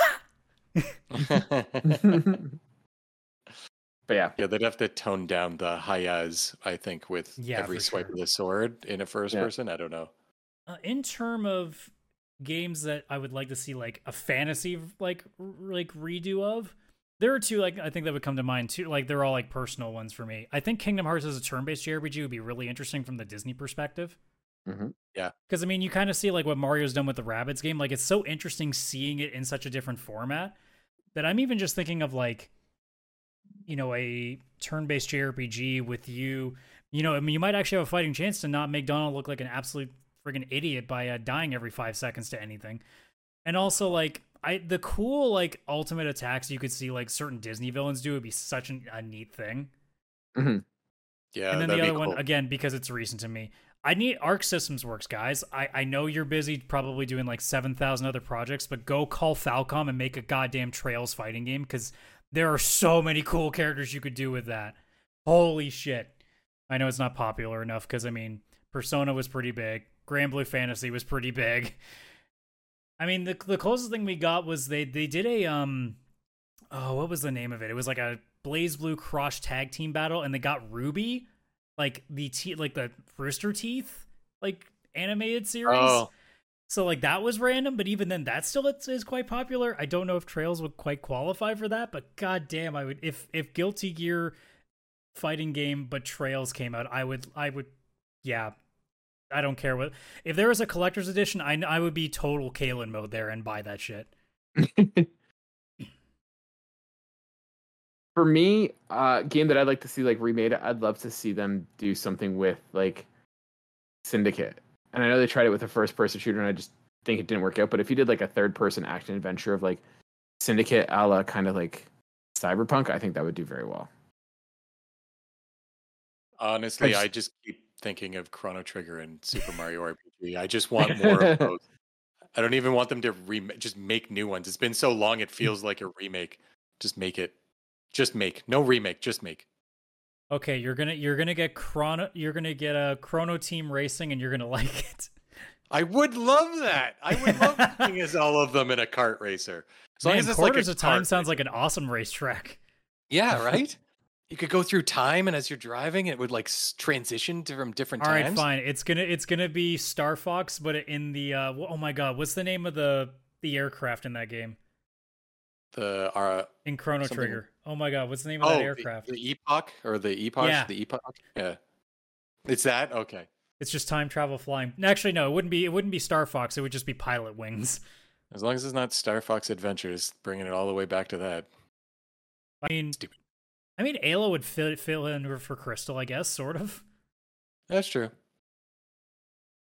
But yeah, yeah, they'd have to tone down the high-as, I think, with Yeah, every swipe sure. of the sword in a first Yeah. person. I don't know. uh, in term of games that I would like to see like a fantasy like like redo of. There are two like I think that would come to mind too. Like they're all like personal ones for me. I think Kingdom Hearts as a turn-based JRPG would be really interesting from the Disney perspective. Mhm. Yeah, because I mean, you kind of see like what Mario's done with the Rabbids game. Like it's so interesting seeing it in such a different format that I'm even just thinking of like, you know, a turn-based JRPG with you. You know, I mean, you might actually have a fighting chance to not make Donald look like an absolute friggin' idiot by uh, dying every five seconds to anything. And also, like, I the cool like ultimate attacks you could see like certain Disney villains do would be such an, a neat thing. Yeah, and then the other cool. one again because it's recent to me. I need Arc Systems Works, guys. I, I know you're busy probably doing like 7,000 other projects, but go call Falcom and make a goddamn Trails fighting game because there are so many cool characters you could do with that. Holy shit. I know it's not popular enough because, I mean, Persona was pretty big, Granblue Fantasy was pretty big. I mean, the, the closest thing we got was they, they did a, um, oh, what was the name of it? It was like a BlazBlue Cross tag team battle, and they got RWBY like the te- like the Rooster Teeth like animated series. Oh. So like that was random, but even then that still is, quite popular. I don't know if Trails would quite qualify for that, but god damn, I would if if Guilty Gear fighting game but Trails came out, I would I would yeah. I don't care what if there was a collector's edition, I I would be total Kaylan mode there and buy that shit. For me, uh, game that I'd like to see like remade, I'd love to see them do something with like Syndicate. And I know they tried it with a first person shooter, and I just think it didn't work out. But if you did like a third person action adventure of like Syndicate a la kind of like Cyberpunk, I think that would do very well. Honestly, just- I just keep thinking of Chrono Trigger and Super Mario RPG. I just want more of those. I don't even want them to re- just make new ones. It's been so long; it feels like a remake. Just make it. Just make no remake. Just make. Okay, you're gonna you're gonna get chrono you're gonna get a chrono team racing and you're gonna like it. I would love that. I would love playing as all of them in a kart racer. As long as it's like quarters of time sounds racer. like an awesome racetrack. yeah, right. You could go through time, and as you're driving, it would like transition to, from different All right, times. fine. It's gonna it's gonna be Star Fox, but in the uh, oh my god, what's the name of the the aircraft in that game? The uh, In Chrono Something- Trigger. Oh my god, what's the name of oh, that the- aircraft? The, epoch or the epoch? Yeah. The epoch. Yeah. It's that okay. It's just time travel flying. Actually, no, it wouldn't be. It wouldn't be Star Fox. It would just be Pilotwings. As long as it's not Star Fox Adventures, bringing it all the way back to that. I mean, Stupid. I mean, Ayla would fill fill in for Krystal, I guess, sort of. That's true.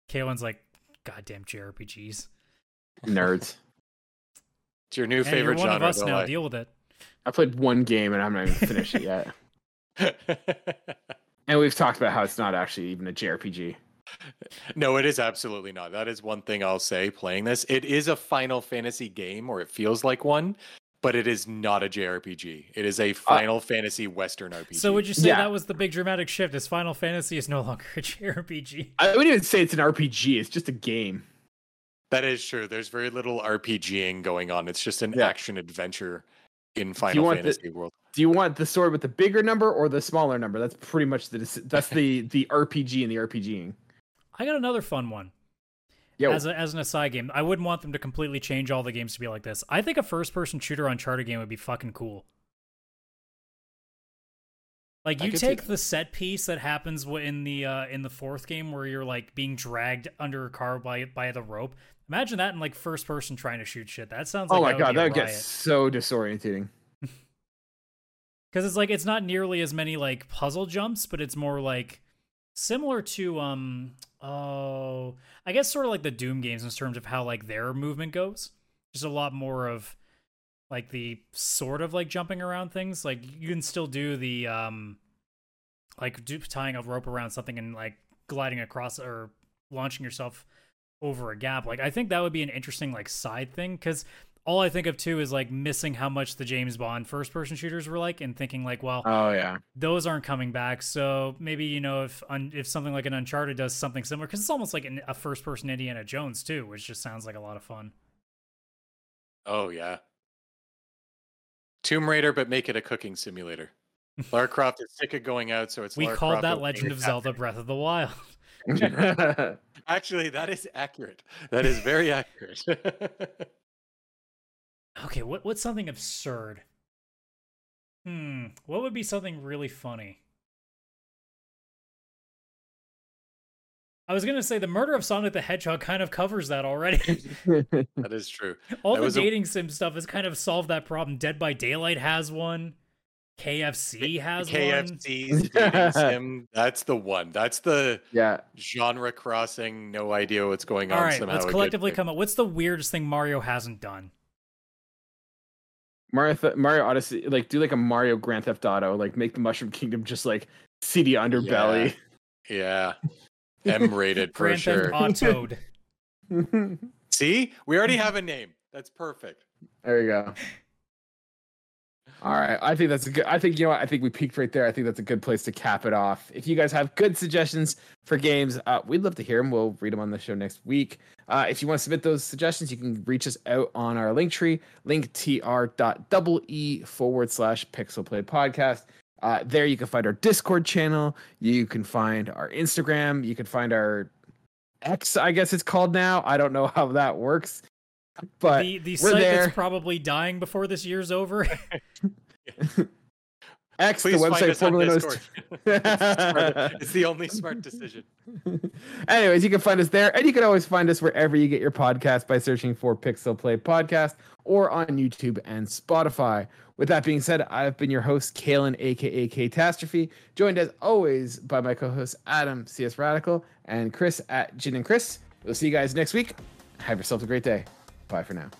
Kaylan's like, goddamn JRPGs. Nerds. It's your new And favorite you're one genre. of us now. lie. Deal with it. I played one game and I'm not even finished it yet. And we've talked about how it's not actually even a JRPG. no, it is absolutely not. That is one thing I'll say playing this. It is a Final Fantasy game, or it feels like one, but it is not a JRPG. It is a uh, Final Fantasy Western RPG. So would you say Yeah. that was the big dramatic shift? Is Final Fantasy is no longer a JRPG? I wouldn't even say it's an RPG. It's just a game. That is true. There's very little RPGing going on. It's just an Yeah. action adventure in Final want the- Fantasy world. Do you want the sword with the bigger number or the smaller number? That's pretty much the that's the the RPG and the RPGing. I got another fun one. Yo, As, a, as an aside game, I wouldn't want them to completely change all the games to be like this. I think a first person shooter Uncharted game would be fucking cool. Like you take the set piece that happens in the uh, in the fourth game where you're like being dragged under a car by by the rope. Imagine that in like first person trying to shoot shit. That sounds like oh my that god, would that would get so disorientating. because it's like it's not nearly as many like puzzle jumps but it's more like similar to um oh i guess sort of like the doom games in terms of how like their movement goes just a lot more of like the sort of like jumping around things like you can still do the um like do, tying a rope around something and like gliding across or launching yourself over a gap like i think that would be an interesting like side thing because all I think of too is like missing how much the James Bond first person shooters were like and thinking like, well, Oh yeah. those aren't coming back. So maybe you know if un- if something like an Uncharted does something similar because it's almost like an, a first person Indiana Jones too, which just sounds like a lot of fun. Oh yeah. Tomb Raider, but make it a cooking simulator. Lara Croft is sick of going out, so it's we Lara called Croft that Legend of Zelda. Breath of the Wild. Actually, that is accurate. That is very accurate. Okay, what what's something absurd? Hmm, what would be something really funny? I was gonna say the murder of Sonic the Hedgehog kind of covers that already. that is true. All That the was a- dating sim stuff has kind of solved that problem. Dead by Daylight has one. KFC has one. KFC's dating sim. That's the one. That's the yeah. genre crossing. No idea what's going on. All right, somehow let's collectively come up. What's the weirdest thing Mario hasn't done? Mario Th- Mario Odyssey, like do like a Mario Grand Theft Auto, like make the Mushroom Kingdom just like seedy underbelly. Yeah, M-rated for Grand sure. Theft Autoed. See, we already have a name. That's perfect. there you go. All right, I think that's a good. I think you know what. I think we peaked right there. I think that's a good place to cap it off. If you guys have good suggestions for games, uh, we'd love to hear them. We'll read them on the show next week. Uh, if you want to submit those suggestions, you can reach us out on our link tree, linktr.e forward slash pixel play podcast. Uh, there you can find our Discord channel. You can find our Instagram. You can find our X, I guess it's called now. I don't know how that works, but the the we're site there. that's probably dying before this year's over. X, Please the website us on formerly known as it's, the only smart decision. Anyways, you can find us there, and you can always find us wherever you get your podcast by searching for Pixel Play Podcast or on YouTube and Spotify. With that being said, I've been your host, Kaylan, aka Catastrophe, joined as always by my co-hosts Adam CS Radical and Chris at Gin and Chris. We'll see you guys next week. Have yourself a great day. Bye for now.